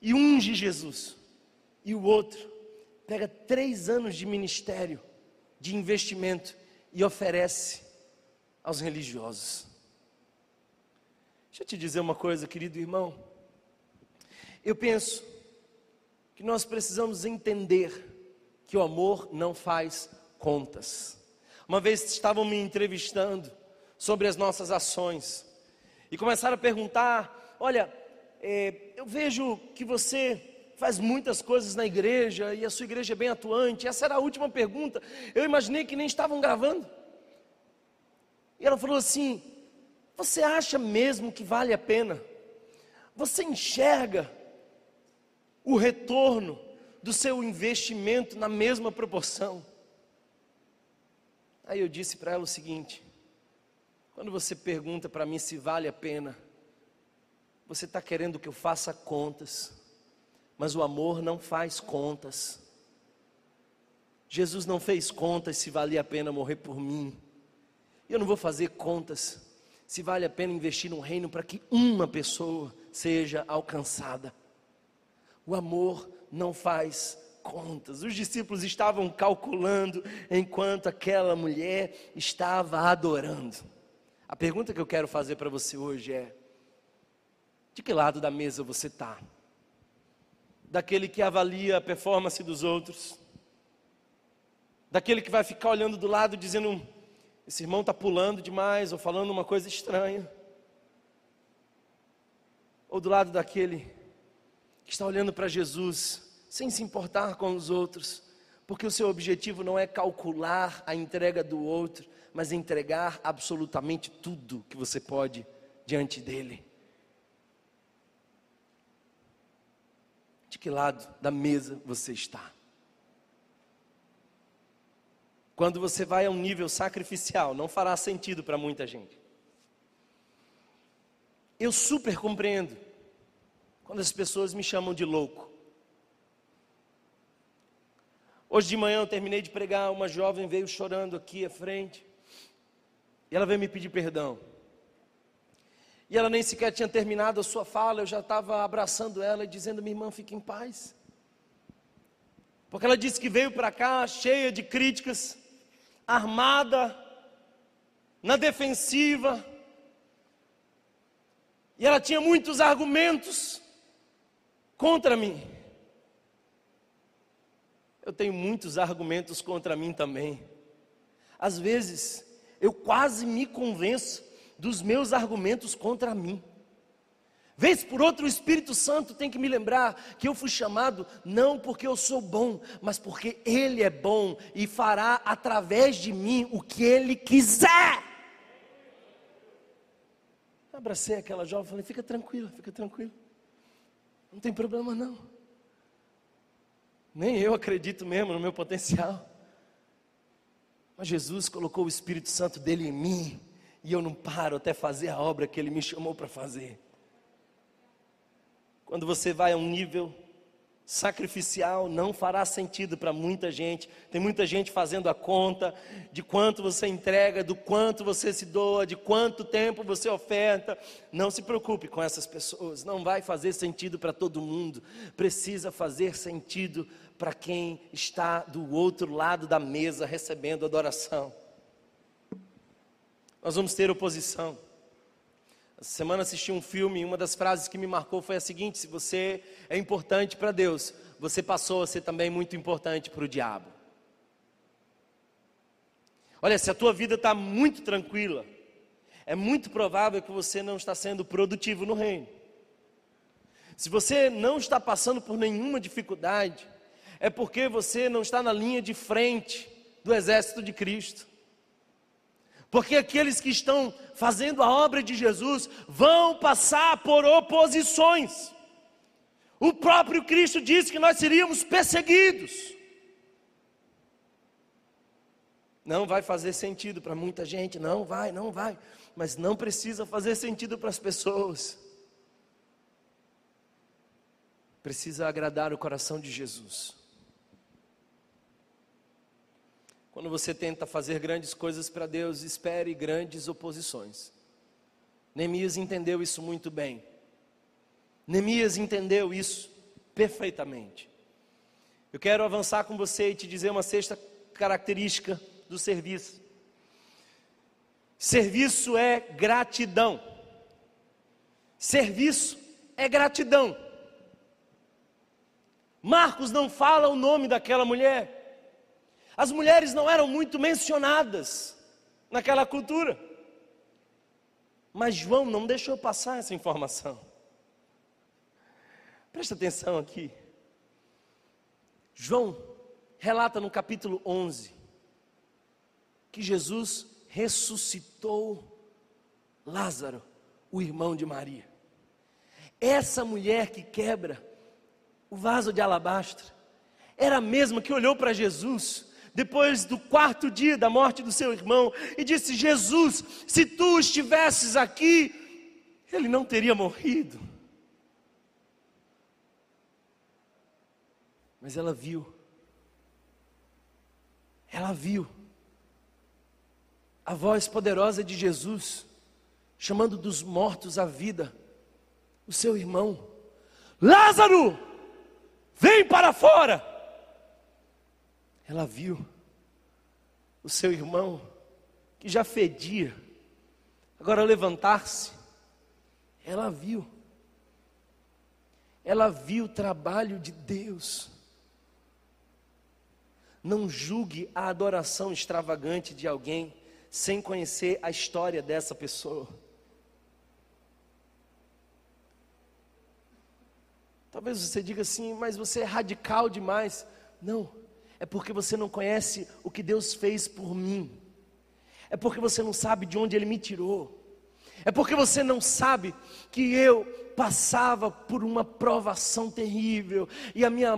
e unge Jesus, e o outro pega três anos de ministério, de investimento e oferece aos religiosos. Deixa eu te dizer uma coisa, querido irmão. Eu penso que nós precisamos entender que o amor não faz contas. Uma vez estavam me entrevistando sobre as nossas ações e começaram a perguntar: olha, é, eu vejo que você faz muitas coisas na igreja e a sua igreja é bem atuante. Essa era a última pergunta. Eu imaginei que nem estavam gravando. E ela falou assim: Você acha mesmo que vale a pena? Você enxerga o retorno do seu investimento na mesma proporção? Aí eu disse para ela o seguinte: quando você pergunta para mim se vale a pena, você está querendo que eu faça contas, mas o amor não faz contas. Jesus não fez contas se valia a pena morrer por mim. Eu não vou fazer contas se vale a pena investir num reino para que uma pessoa seja alcançada. O amor não faz contas. Os discípulos estavam calculando enquanto aquela mulher estava adorando. A pergunta que eu quero fazer para você hoje é: de que lado da mesa você está? Daquele que avalia a performance dos outros? Daquele que vai ficar olhando do lado dizendo: esse irmão está pulando demais ou falando uma coisa estranha? Ou do lado daquele que está olhando para Jesus, sem se importar com os outros, porque o seu objetivo não é calcular a entrega do outro, mas entregar absolutamente tudo que você pode diante dele. De que lado da mesa você está? Quando você vai a um nível sacrificial, não fará sentido para muita gente. Eu super compreendo quando as pessoas me chamam de louco. Hoje de manhã eu terminei de pregar, uma jovem veio chorando aqui à frente. E ela veio me pedir perdão. E ela nem sequer tinha terminado a sua fala, eu já estava abraçando ela e dizendo: Minha irmã, fique em paz. Porque ela disse que veio para cá cheia de críticas, armada, na defensiva, e ela tinha muitos argumentos contra mim. Eu tenho muitos argumentos contra mim também. Às vezes, eu quase me convenço dos meus argumentos contra mim. Vez por outro, o Espírito Santo tem que me lembrar que eu fui chamado não porque eu sou bom, mas porque Ele é bom e fará através de mim o que Ele quiser. abracei aquela jovem e falei: fica tranquila, fica tranquila, não tem problema não. Nem eu acredito mesmo no meu potencial. Mas Jesus colocou o Espírito Santo dele em mim, e eu não paro até fazer a obra que ele me chamou para fazer. Quando você vai a um nível sacrificial, não fará sentido para muita gente. Tem muita gente fazendo a conta de quanto você entrega, do quanto você se doa, de quanto tempo você oferta. Não se preocupe com essas pessoas, não vai fazer sentido para todo mundo. Precisa fazer sentido para quem está do outro lado da mesa recebendo adoração. Nós vamos ter oposição. Essa semana assisti um filme e uma das frases que me marcou foi a seguinte: se você é importante para Deus, você passou a ser também muito importante para o diabo. Olha, se a tua vida está muito tranquila, é muito provável que você não está sendo produtivo no reino. Se você não está passando por nenhuma dificuldade, é porque você não está na linha de frente do exército de Cristo. Porque aqueles que estão fazendo a obra de Jesus vão passar por oposições. O próprio Cristo disse que nós seríamos perseguidos. Não vai fazer sentido para muita gente, não vai, não vai, mas não precisa fazer sentido para as pessoas. Precisa agradar o coração de Jesus. Quando você tenta fazer grandes coisas para Deus, espere grandes oposições. Neemias entendeu isso muito bem. Neemias entendeu isso perfeitamente. Eu quero avançar com você e te dizer uma sexta característica do serviço. Serviço é gratidão. Serviço é gratidão. Marcos não fala o nome daquela mulher. As mulheres não eram muito mencionadas naquela cultura. Mas João não deixou passar essa informação. Presta atenção aqui. João relata no capítulo 11 que Jesus ressuscitou Lázaro, o irmão de Maria. Essa mulher que quebra o vaso de alabastro era a mesma que olhou para Jesus depois do quarto dia da morte do seu irmão, e disse: Jesus, se tu estivesses aqui, ele não teria morrido. Mas ela viu, ela viu a voz poderosa de Jesus, chamando dos mortos à vida, o seu irmão, Lázaro, vem para fora ela viu o seu irmão, que já fedia, agora levantar-se. Ela viu. Ela viu o trabalho de Deus. Não julgue a adoração extravagante de alguém sem conhecer a história dessa pessoa. Talvez você diga assim, mas você é radical demais. Não, é porque você não conhece o que Deus fez por mim. É porque você não sabe de onde Ele me tirou. É porque você não sabe que eu passava por uma provação terrível e a minha,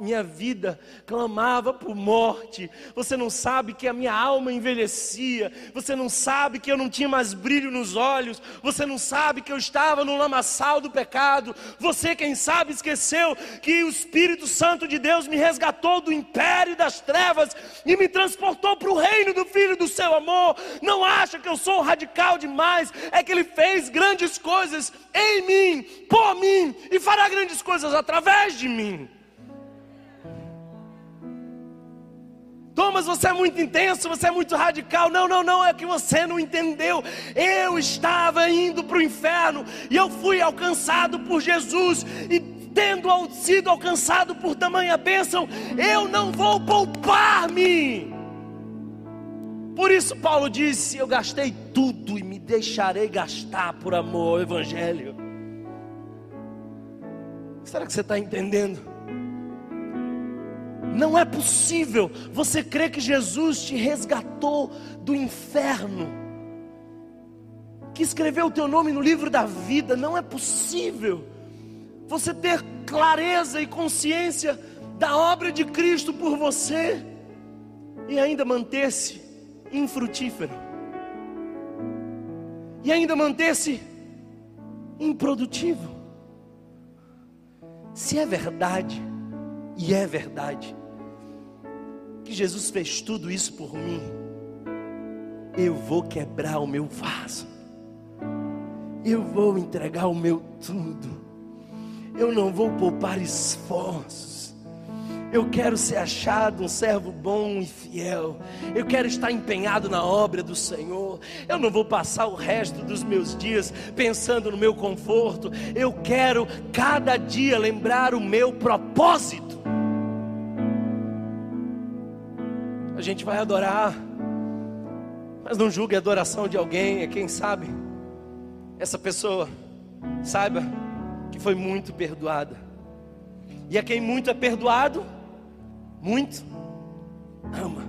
minha vida clamava por morte. Você não sabe que a minha alma envelhecia. Você não sabe que eu não tinha mais brilho nos olhos. Você não sabe que eu estava no lamaçal do pecado. Você, quem sabe, esqueceu que o Espírito Santo de Deus me resgatou do império das trevas e me transportou para o reino do Filho do seu amor. Não acha que eu sou radical demais? É que Ele fez grandes coisas em por mim e fará grandes coisas através de mim. Thomas, você é muito intenso, você é muito radical. Não, não, não, é que você não entendeu. Eu estava indo para o inferno e eu fui alcançado por Jesus. E tendo sido alcançado por tamanha bênção, eu não vou poupar-me. Por isso, Paulo disse: Eu gastei tudo e me deixarei gastar por amor ao Evangelho. Será que você está entendendo? Não é possível você crer que Jesus te resgatou do inferno, que escreveu o teu nome no livro da vida. Não é possível você ter clareza e consciência da obra de Cristo por você e ainda manter-se infrutífero, e ainda manter-se improdutivo. Se é verdade, e é verdade, que Jesus fez tudo isso por mim, eu vou quebrar o meu vaso, eu vou entregar o meu tudo, eu não vou poupar esforços eu quero ser achado um servo bom e fiel. Eu quero estar empenhado na obra do Senhor. Eu não vou passar o resto dos meus dias pensando no meu conforto. Eu quero cada dia lembrar o meu propósito. A gente vai adorar, mas não julgue a adoração de alguém, é quem sabe. Essa pessoa, saiba que foi muito perdoada. E a quem muito é perdoado, muito ama.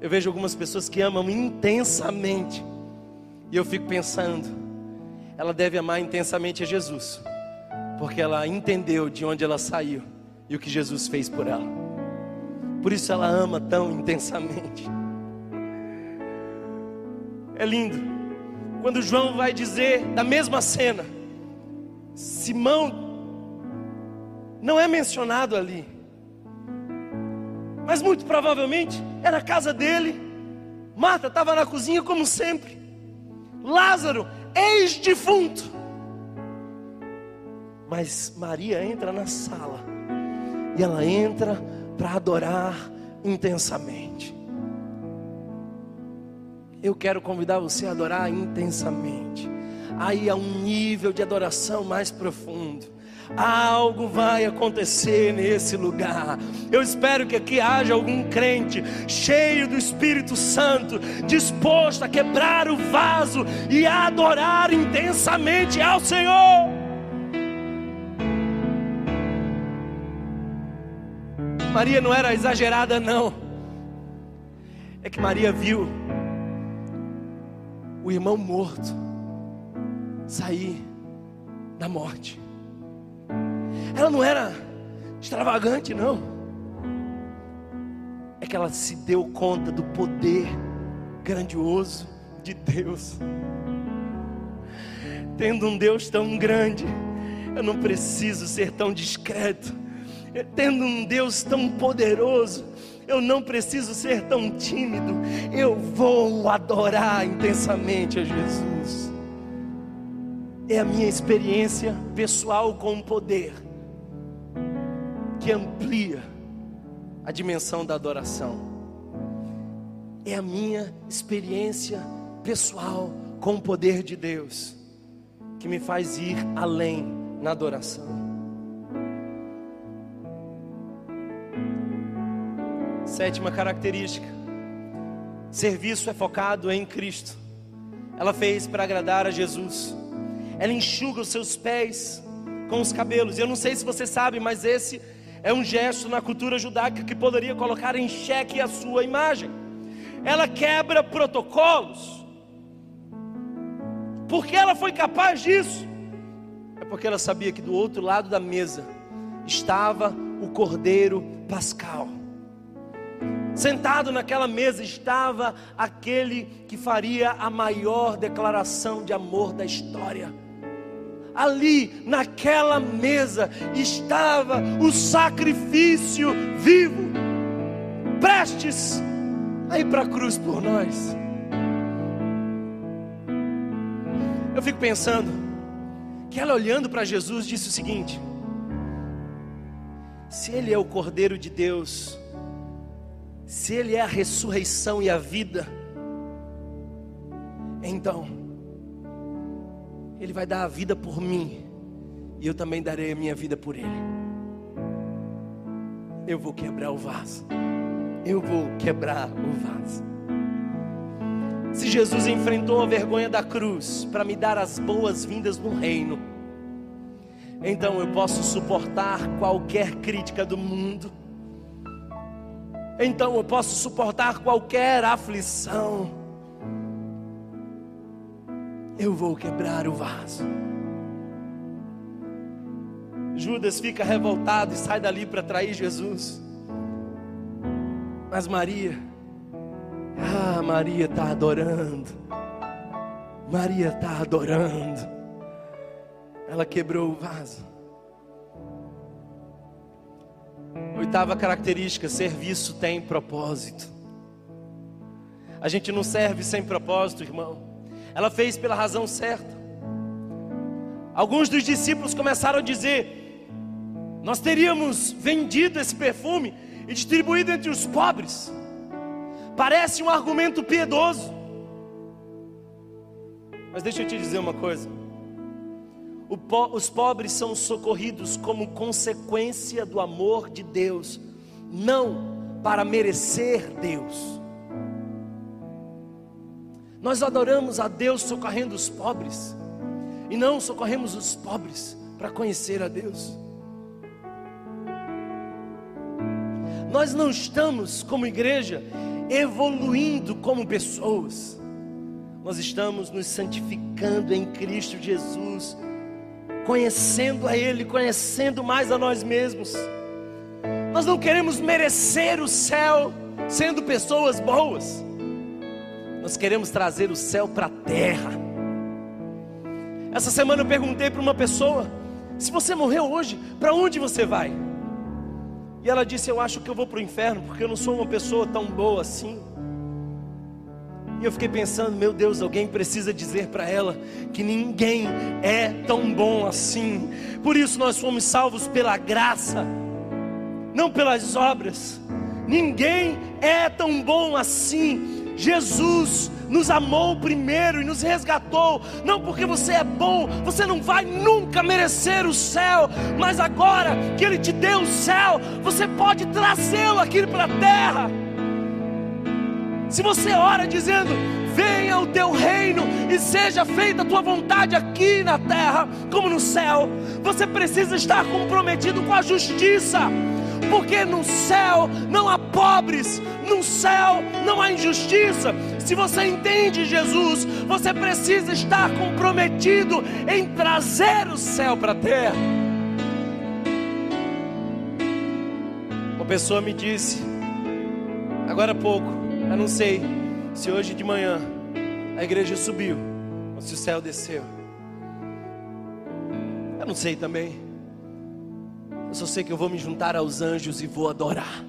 Eu vejo algumas pessoas que amam intensamente, e eu fico pensando, ela deve amar intensamente a Jesus, porque ela entendeu de onde ela saiu e o que Jesus fez por ela. Por isso ela ama tão intensamente. É lindo. Quando João vai dizer da mesma cena, Simão não é mencionado ali. Mas muito provavelmente era a casa dele. Marta estava na cozinha como sempre. Lázaro, ex-defunto. Mas Maria entra na sala. E ela entra para adorar intensamente. Eu quero convidar você a adorar intensamente. Aí há um nível de adoração mais profundo. Algo vai acontecer nesse lugar. Eu espero que aqui haja algum crente cheio do Espírito Santo, disposto a quebrar o vaso e a adorar intensamente ao Senhor. Maria não era exagerada, não. É que Maria viu o irmão morto sair da morte. Ela não era extravagante, não. É que ela se deu conta do poder grandioso de Deus. Tendo um Deus tão grande, eu não preciso ser tão discreto. Tendo um Deus tão poderoso, eu não preciso ser tão tímido. Eu vou adorar intensamente a Jesus. É a minha experiência pessoal com o poder que amplia a dimensão da adoração. É a minha experiência pessoal com o poder de Deus que me faz ir além na adoração. Sétima característica: serviço é focado em Cristo. Ela fez para agradar a Jesus. Ela enxuga os seus pés com os cabelos. Eu não sei se você sabe, mas esse é um gesto na cultura judaica que poderia colocar em xeque a sua imagem. Ela quebra protocolos. Porque ela foi capaz disso? É porque ela sabia que do outro lado da mesa estava o Cordeiro Pascal. Sentado naquela mesa estava aquele que faria a maior declaração de amor da história. Ali, naquela mesa, estava o sacrifício vivo, prestes a ir para a cruz por nós. Eu fico pensando que ela olhando para Jesus disse o seguinte: se Ele é o Cordeiro de Deus, se Ele é a ressurreição e a vida, então Ele vai dar a vida por mim, e eu também darei a minha vida por Ele. Eu vou quebrar o vaso, eu vou quebrar o vaso. Se Jesus enfrentou a vergonha da cruz para me dar as boas-vindas no reino, então eu posso suportar qualquer crítica do mundo então eu posso suportar qualquer aflição. Eu vou quebrar o vaso. Judas fica revoltado e sai dali para trair Jesus. Mas Maria, ah, Maria está adorando. Maria está adorando. Ela quebrou o vaso. Oitava característica: serviço tem propósito. A gente não serve sem propósito, irmão. Ela fez pela razão certa. Alguns dos discípulos começaram a dizer: Nós teríamos vendido esse perfume e distribuído entre os pobres. Parece um argumento piedoso. Mas deixa eu te dizer uma coisa os pobres são socorridos como consequência do amor de Deus, não para merecer Deus. Nós adoramos a Deus socorrendo os pobres, e não socorremos os pobres para conhecer a Deus. Nós não estamos, como igreja, evoluindo como pessoas, nós estamos nos santificando em Cristo Jesus conhecendo a Ele, conhecendo mais a nós mesmos. Nós não queremos merecer o céu sendo pessoas boas, nós queremos trazer o céu para a terra. Essa semana eu perguntei para uma pessoa: se você morreu hoje, para onde você vai? E ela disse: Eu acho que eu vou para o inferno, porque eu não sou uma pessoa tão boa assim. E eu fiquei pensando, meu Deus, alguém precisa dizer para ela que ninguém é tão bom assim. Por isso nós fomos salvos pela graça, não pelas obras. Ninguém é tão bom assim. Jesus nos amou primeiro e nos resgatou. Não porque você é bom, você não vai nunca merecer o céu, mas agora que Ele te deu o céu, você pode trazê-lo aqui para a terra. Se você ora dizendo: Venha o teu reino e seja feita a tua vontade aqui na terra como no céu, você precisa estar comprometido com a justiça. Porque no céu não há pobres, no céu não há injustiça. Se você entende Jesus, você precisa estar comprometido em trazer o céu para a terra. Uma pessoa me disse, agora há pouco, eu não sei se hoje de manhã a igreja subiu ou se o céu desceu. Eu não sei também. Eu só sei que eu vou me juntar aos anjos e vou adorar.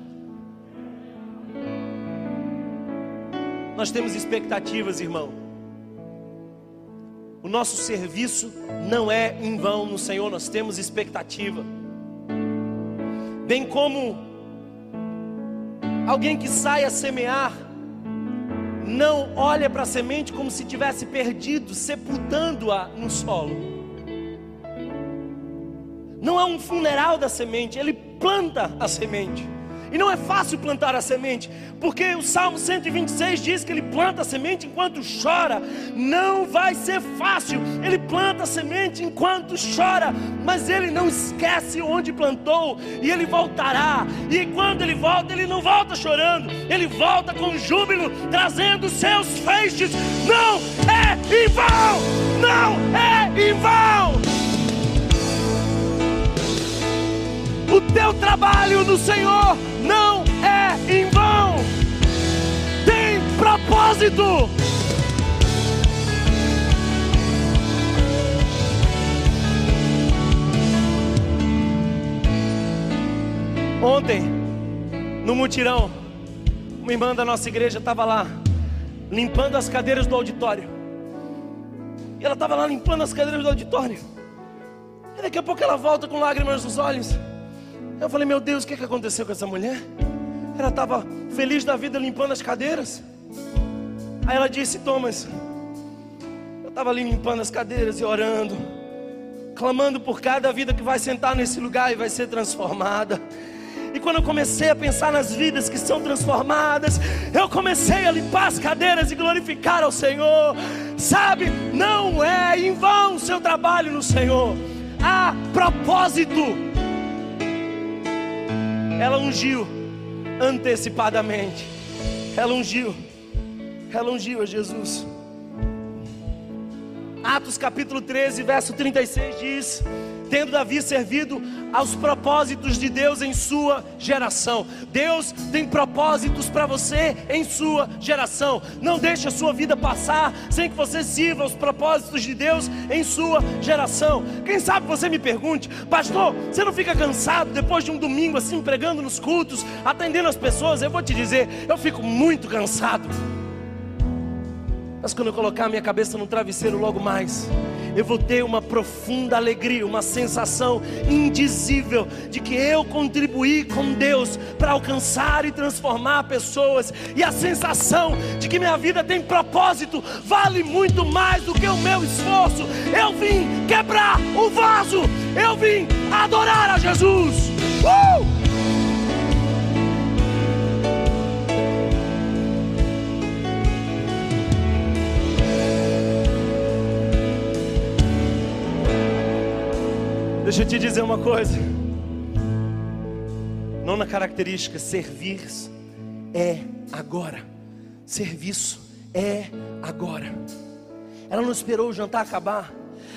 Nós temos expectativas, irmão. O nosso serviço não é em vão no Senhor, nós temos expectativa. Bem como alguém que sai a semear, não olha para a semente como se tivesse perdido, sepultando-a no solo. Não é um funeral da semente, ele planta a semente. E não é fácil plantar a semente, porque o Salmo 126 diz que ele planta a semente enquanto chora. Não vai ser fácil. Ele planta a semente enquanto chora, mas ele não esquece onde plantou e ele voltará. E quando ele volta, ele não volta chorando, ele volta com júbilo, trazendo seus feixes. Não é em vão! Não é em vão! O teu trabalho no Senhor não é em vão. Tem propósito. Ontem, no mutirão, uma irmã da nossa igreja estava lá, limpando as cadeiras do auditório. E ela estava lá limpando as cadeiras do auditório. E daqui a pouco ela volta com lágrimas nos olhos. Eu falei, meu Deus, o que, que aconteceu com essa mulher? Ela estava feliz da vida limpando as cadeiras. Aí ela disse, Thomas, eu estava ali limpando as cadeiras e orando, clamando por cada vida que vai sentar nesse lugar e vai ser transformada. E quando eu comecei a pensar nas vidas que são transformadas, eu comecei a limpar as cadeiras e glorificar ao Senhor. Sabe, não é em vão o seu trabalho no Senhor. Há propósito ela ungiu antecipadamente. Ela ungiu. Ela ungiu a Jesus. Atos capítulo 13, verso 36 diz: tendo Davi servido aos propósitos de Deus em sua geração. Deus tem propósitos para você em sua geração. Não deixe a sua vida passar sem que você sirva aos propósitos de Deus em sua geração. Quem sabe você me pergunte, pastor, você não fica cansado depois de um domingo assim pregando nos cultos, atendendo as pessoas? Eu vou te dizer, eu fico muito cansado. Mas quando eu colocar a minha cabeça no travesseiro logo mais, eu vou ter uma profunda alegria, uma sensação indizível de que eu contribuí com Deus para alcançar e transformar pessoas, e a sensação de que minha vida tem propósito vale muito mais do que o meu esforço. Eu vim quebrar o vaso, eu vim adorar a Jesus. Uh! Deixa eu te dizer uma coisa. Nona característica: servir é agora. Serviço é agora. Ela não esperou o jantar acabar.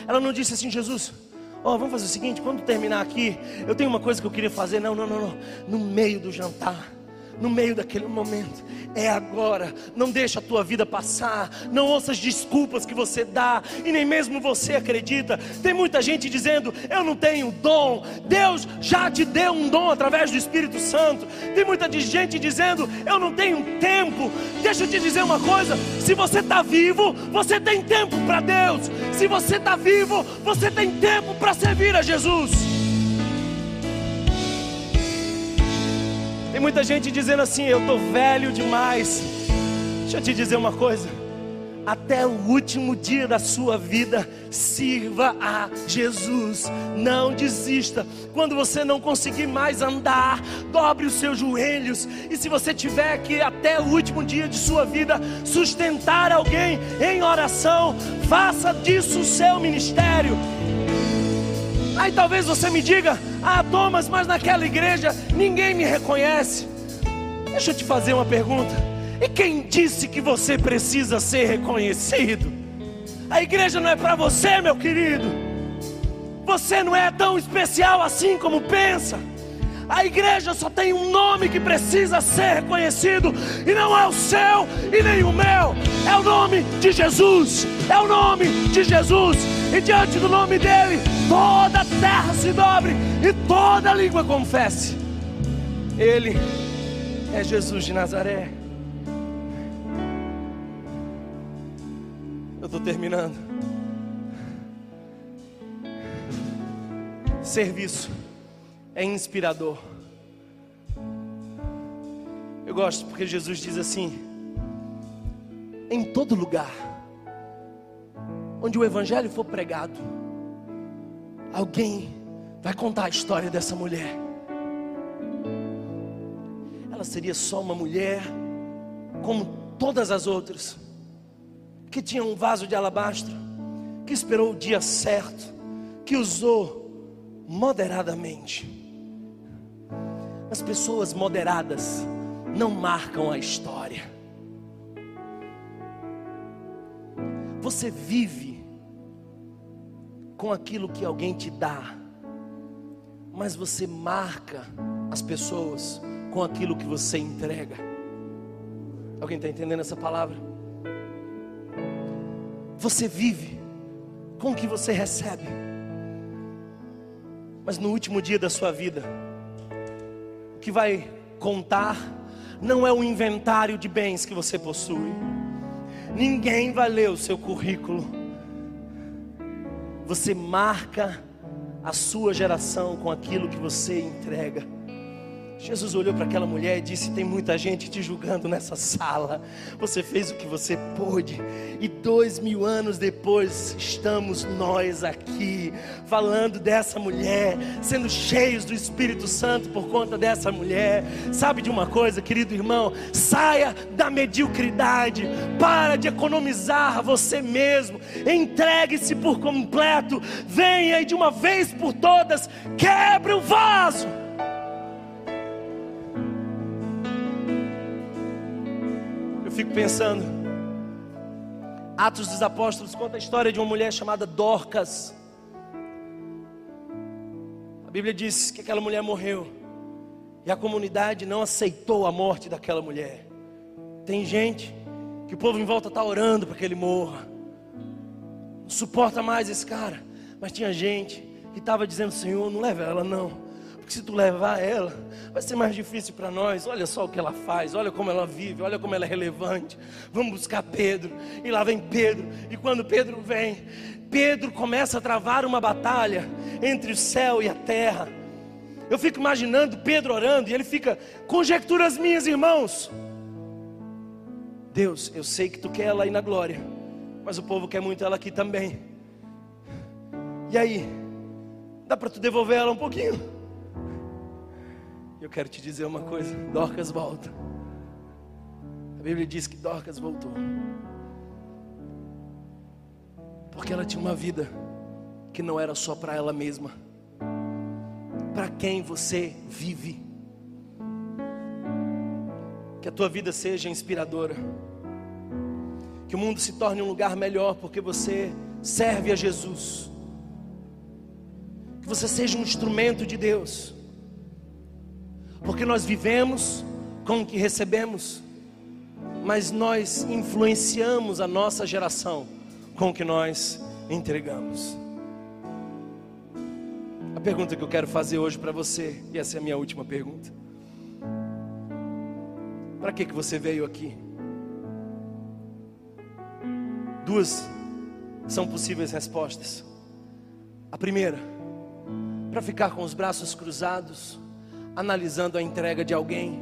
Ela não disse assim, Jesus, ó, oh, vamos fazer o seguinte, quando terminar aqui, eu tenho uma coisa que eu queria fazer. Não, não, não, não. No meio do jantar no meio daquele momento. É agora. Não deixa a tua vida passar. Não ouça as desculpas que você dá e nem mesmo você acredita. Tem muita gente dizendo: "Eu não tenho dom". Deus já te deu um dom através do Espírito Santo. Tem muita gente dizendo: "Eu não tenho tempo". Deixa eu te dizer uma coisa: se você está vivo, você tem tempo para Deus. Se você está vivo, você tem tempo para servir a Jesus. Tem muita gente dizendo assim: eu estou velho demais. Deixa eu te dizer uma coisa. Até o último dia da sua vida, sirva a Jesus. Não desista. Quando você não conseguir mais andar, dobre os seus joelhos. E se você tiver que, até o último dia de sua vida, sustentar alguém em oração, faça disso o seu ministério. Aí talvez você me diga: Ah, Thomas, mas naquela igreja ninguém me reconhece. Deixa eu te fazer uma pergunta. E quem disse que você precisa ser reconhecido? A igreja não é para você, meu querido. Você não é tão especial assim como pensa. A igreja só tem um nome que precisa ser reconhecido, e não é o seu e nem o meu, é o nome de Jesus. É o nome de Jesus, e diante do nome dele, toda a terra se dobre e toda língua confesse. Ele é Jesus de Nazaré. Eu estou terminando. Serviço é inspirador. Eu gosto porque Jesus diz assim: em todo lugar onde o evangelho for pregado, alguém vai contar a história dessa mulher. ela seria só uma mulher, como todas as outras, que tinha um vaso de alabastro, que esperou o dia certo, que usou moderadamente. As pessoas moderadas não marcam a história. Você vive com aquilo que alguém te dá, mas você marca as pessoas com aquilo que você entrega. Alguém está entendendo essa palavra? Você vive com o que você recebe, mas no último dia da sua vida, o que vai contar não é o inventário de bens que você possui, ninguém vai ler o seu currículo, você marca a sua geração com aquilo que você entrega. Jesus olhou para aquela mulher e disse: Tem muita gente te julgando nessa sala. Você fez o que você pôde, e dois mil anos depois estamos nós aqui, falando dessa mulher, sendo cheios do Espírito Santo por conta dessa mulher. Sabe de uma coisa, querido irmão? Saia da mediocridade, para de economizar você mesmo, entregue-se por completo, venha e de uma vez por todas, quebre o vaso. Fico pensando. Atos dos Apóstolos conta a história de uma mulher chamada Dorcas. A Bíblia diz que aquela mulher morreu e a comunidade não aceitou a morte daquela mulher. Tem gente que o povo em volta está orando para que ele morra, não suporta mais esse cara. Mas tinha gente que estava dizendo: Senhor, não leva ela não porque se tu levar ela, vai ser mais difícil para nós. Olha só o que ela faz, olha como ela vive, olha como ela é relevante. Vamos buscar Pedro. E lá vem Pedro. E quando Pedro vem, Pedro começa a travar uma batalha entre o céu e a terra. Eu fico imaginando Pedro orando e ele fica, conjecturas minhas, irmãos. Deus, eu sei que tu quer ela aí na glória, mas o povo quer muito ela aqui também. E aí, dá para tu devolver ela um pouquinho? Eu quero te dizer uma coisa: Dorcas volta. A Bíblia diz que Dorcas voltou. Porque ela tinha uma vida que não era só para ela mesma. Para quem você vive. Que a tua vida seja inspiradora. Que o mundo se torne um lugar melhor porque você serve a Jesus. Que você seja um instrumento de Deus porque nós vivemos com o que recebemos, mas nós influenciamos a nossa geração com o que nós entregamos. A pergunta que eu quero fazer hoje para você, e essa é a minha última pergunta: para que, que você veio aqui? Duas são possíveis respostas. A primeira, para ficar com os braços cruzados, analisando a entrega de alguém,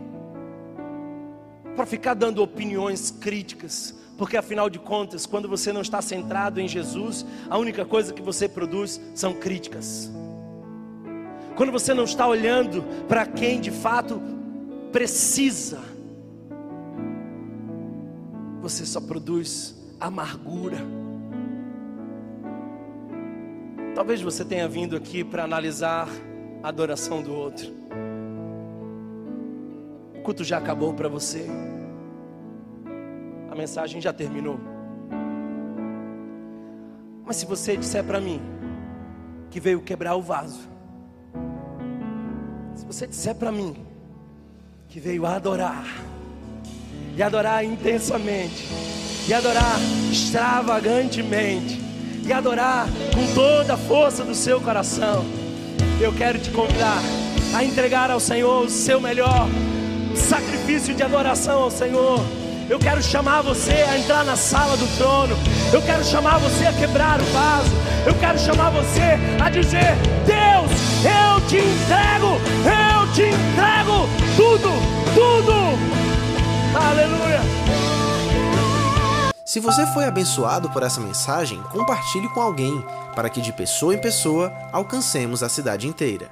para ficar dando opiniões críticas, porque afinal de contas, quando você não está centrado em Jesus, a única coisa que você produz são críticas. Quando você não está olhando para quem de fato precisa, você só produz amargura. Talvez você tenha vindo aqui para analisar a adoração do outro culto já acabou para você. A mensagem já terminou. Mas se você disser para mim que veio quebrar o vaso, se você disser para mim que veio adorar, e adorar intensamente, e adorar extravagantemente, e adorar com toda a força do seu coração, eu quero te convidar a entregar ao Senhor o seu melhor sacrifício de adoração ao Senhor. Eu quero chamar você a entrar na sala do trono. Eu quero chamar você a quebrar o vaso. Eu quero chamar você a dizer: Deus, eu te entrego, eu te entrego tudo, tudo. Aleluia. Se você foi abençoado por essa mensagem, compartilhe com alguém, para que de pessoa em pessoa alcancemos a cidade inteira.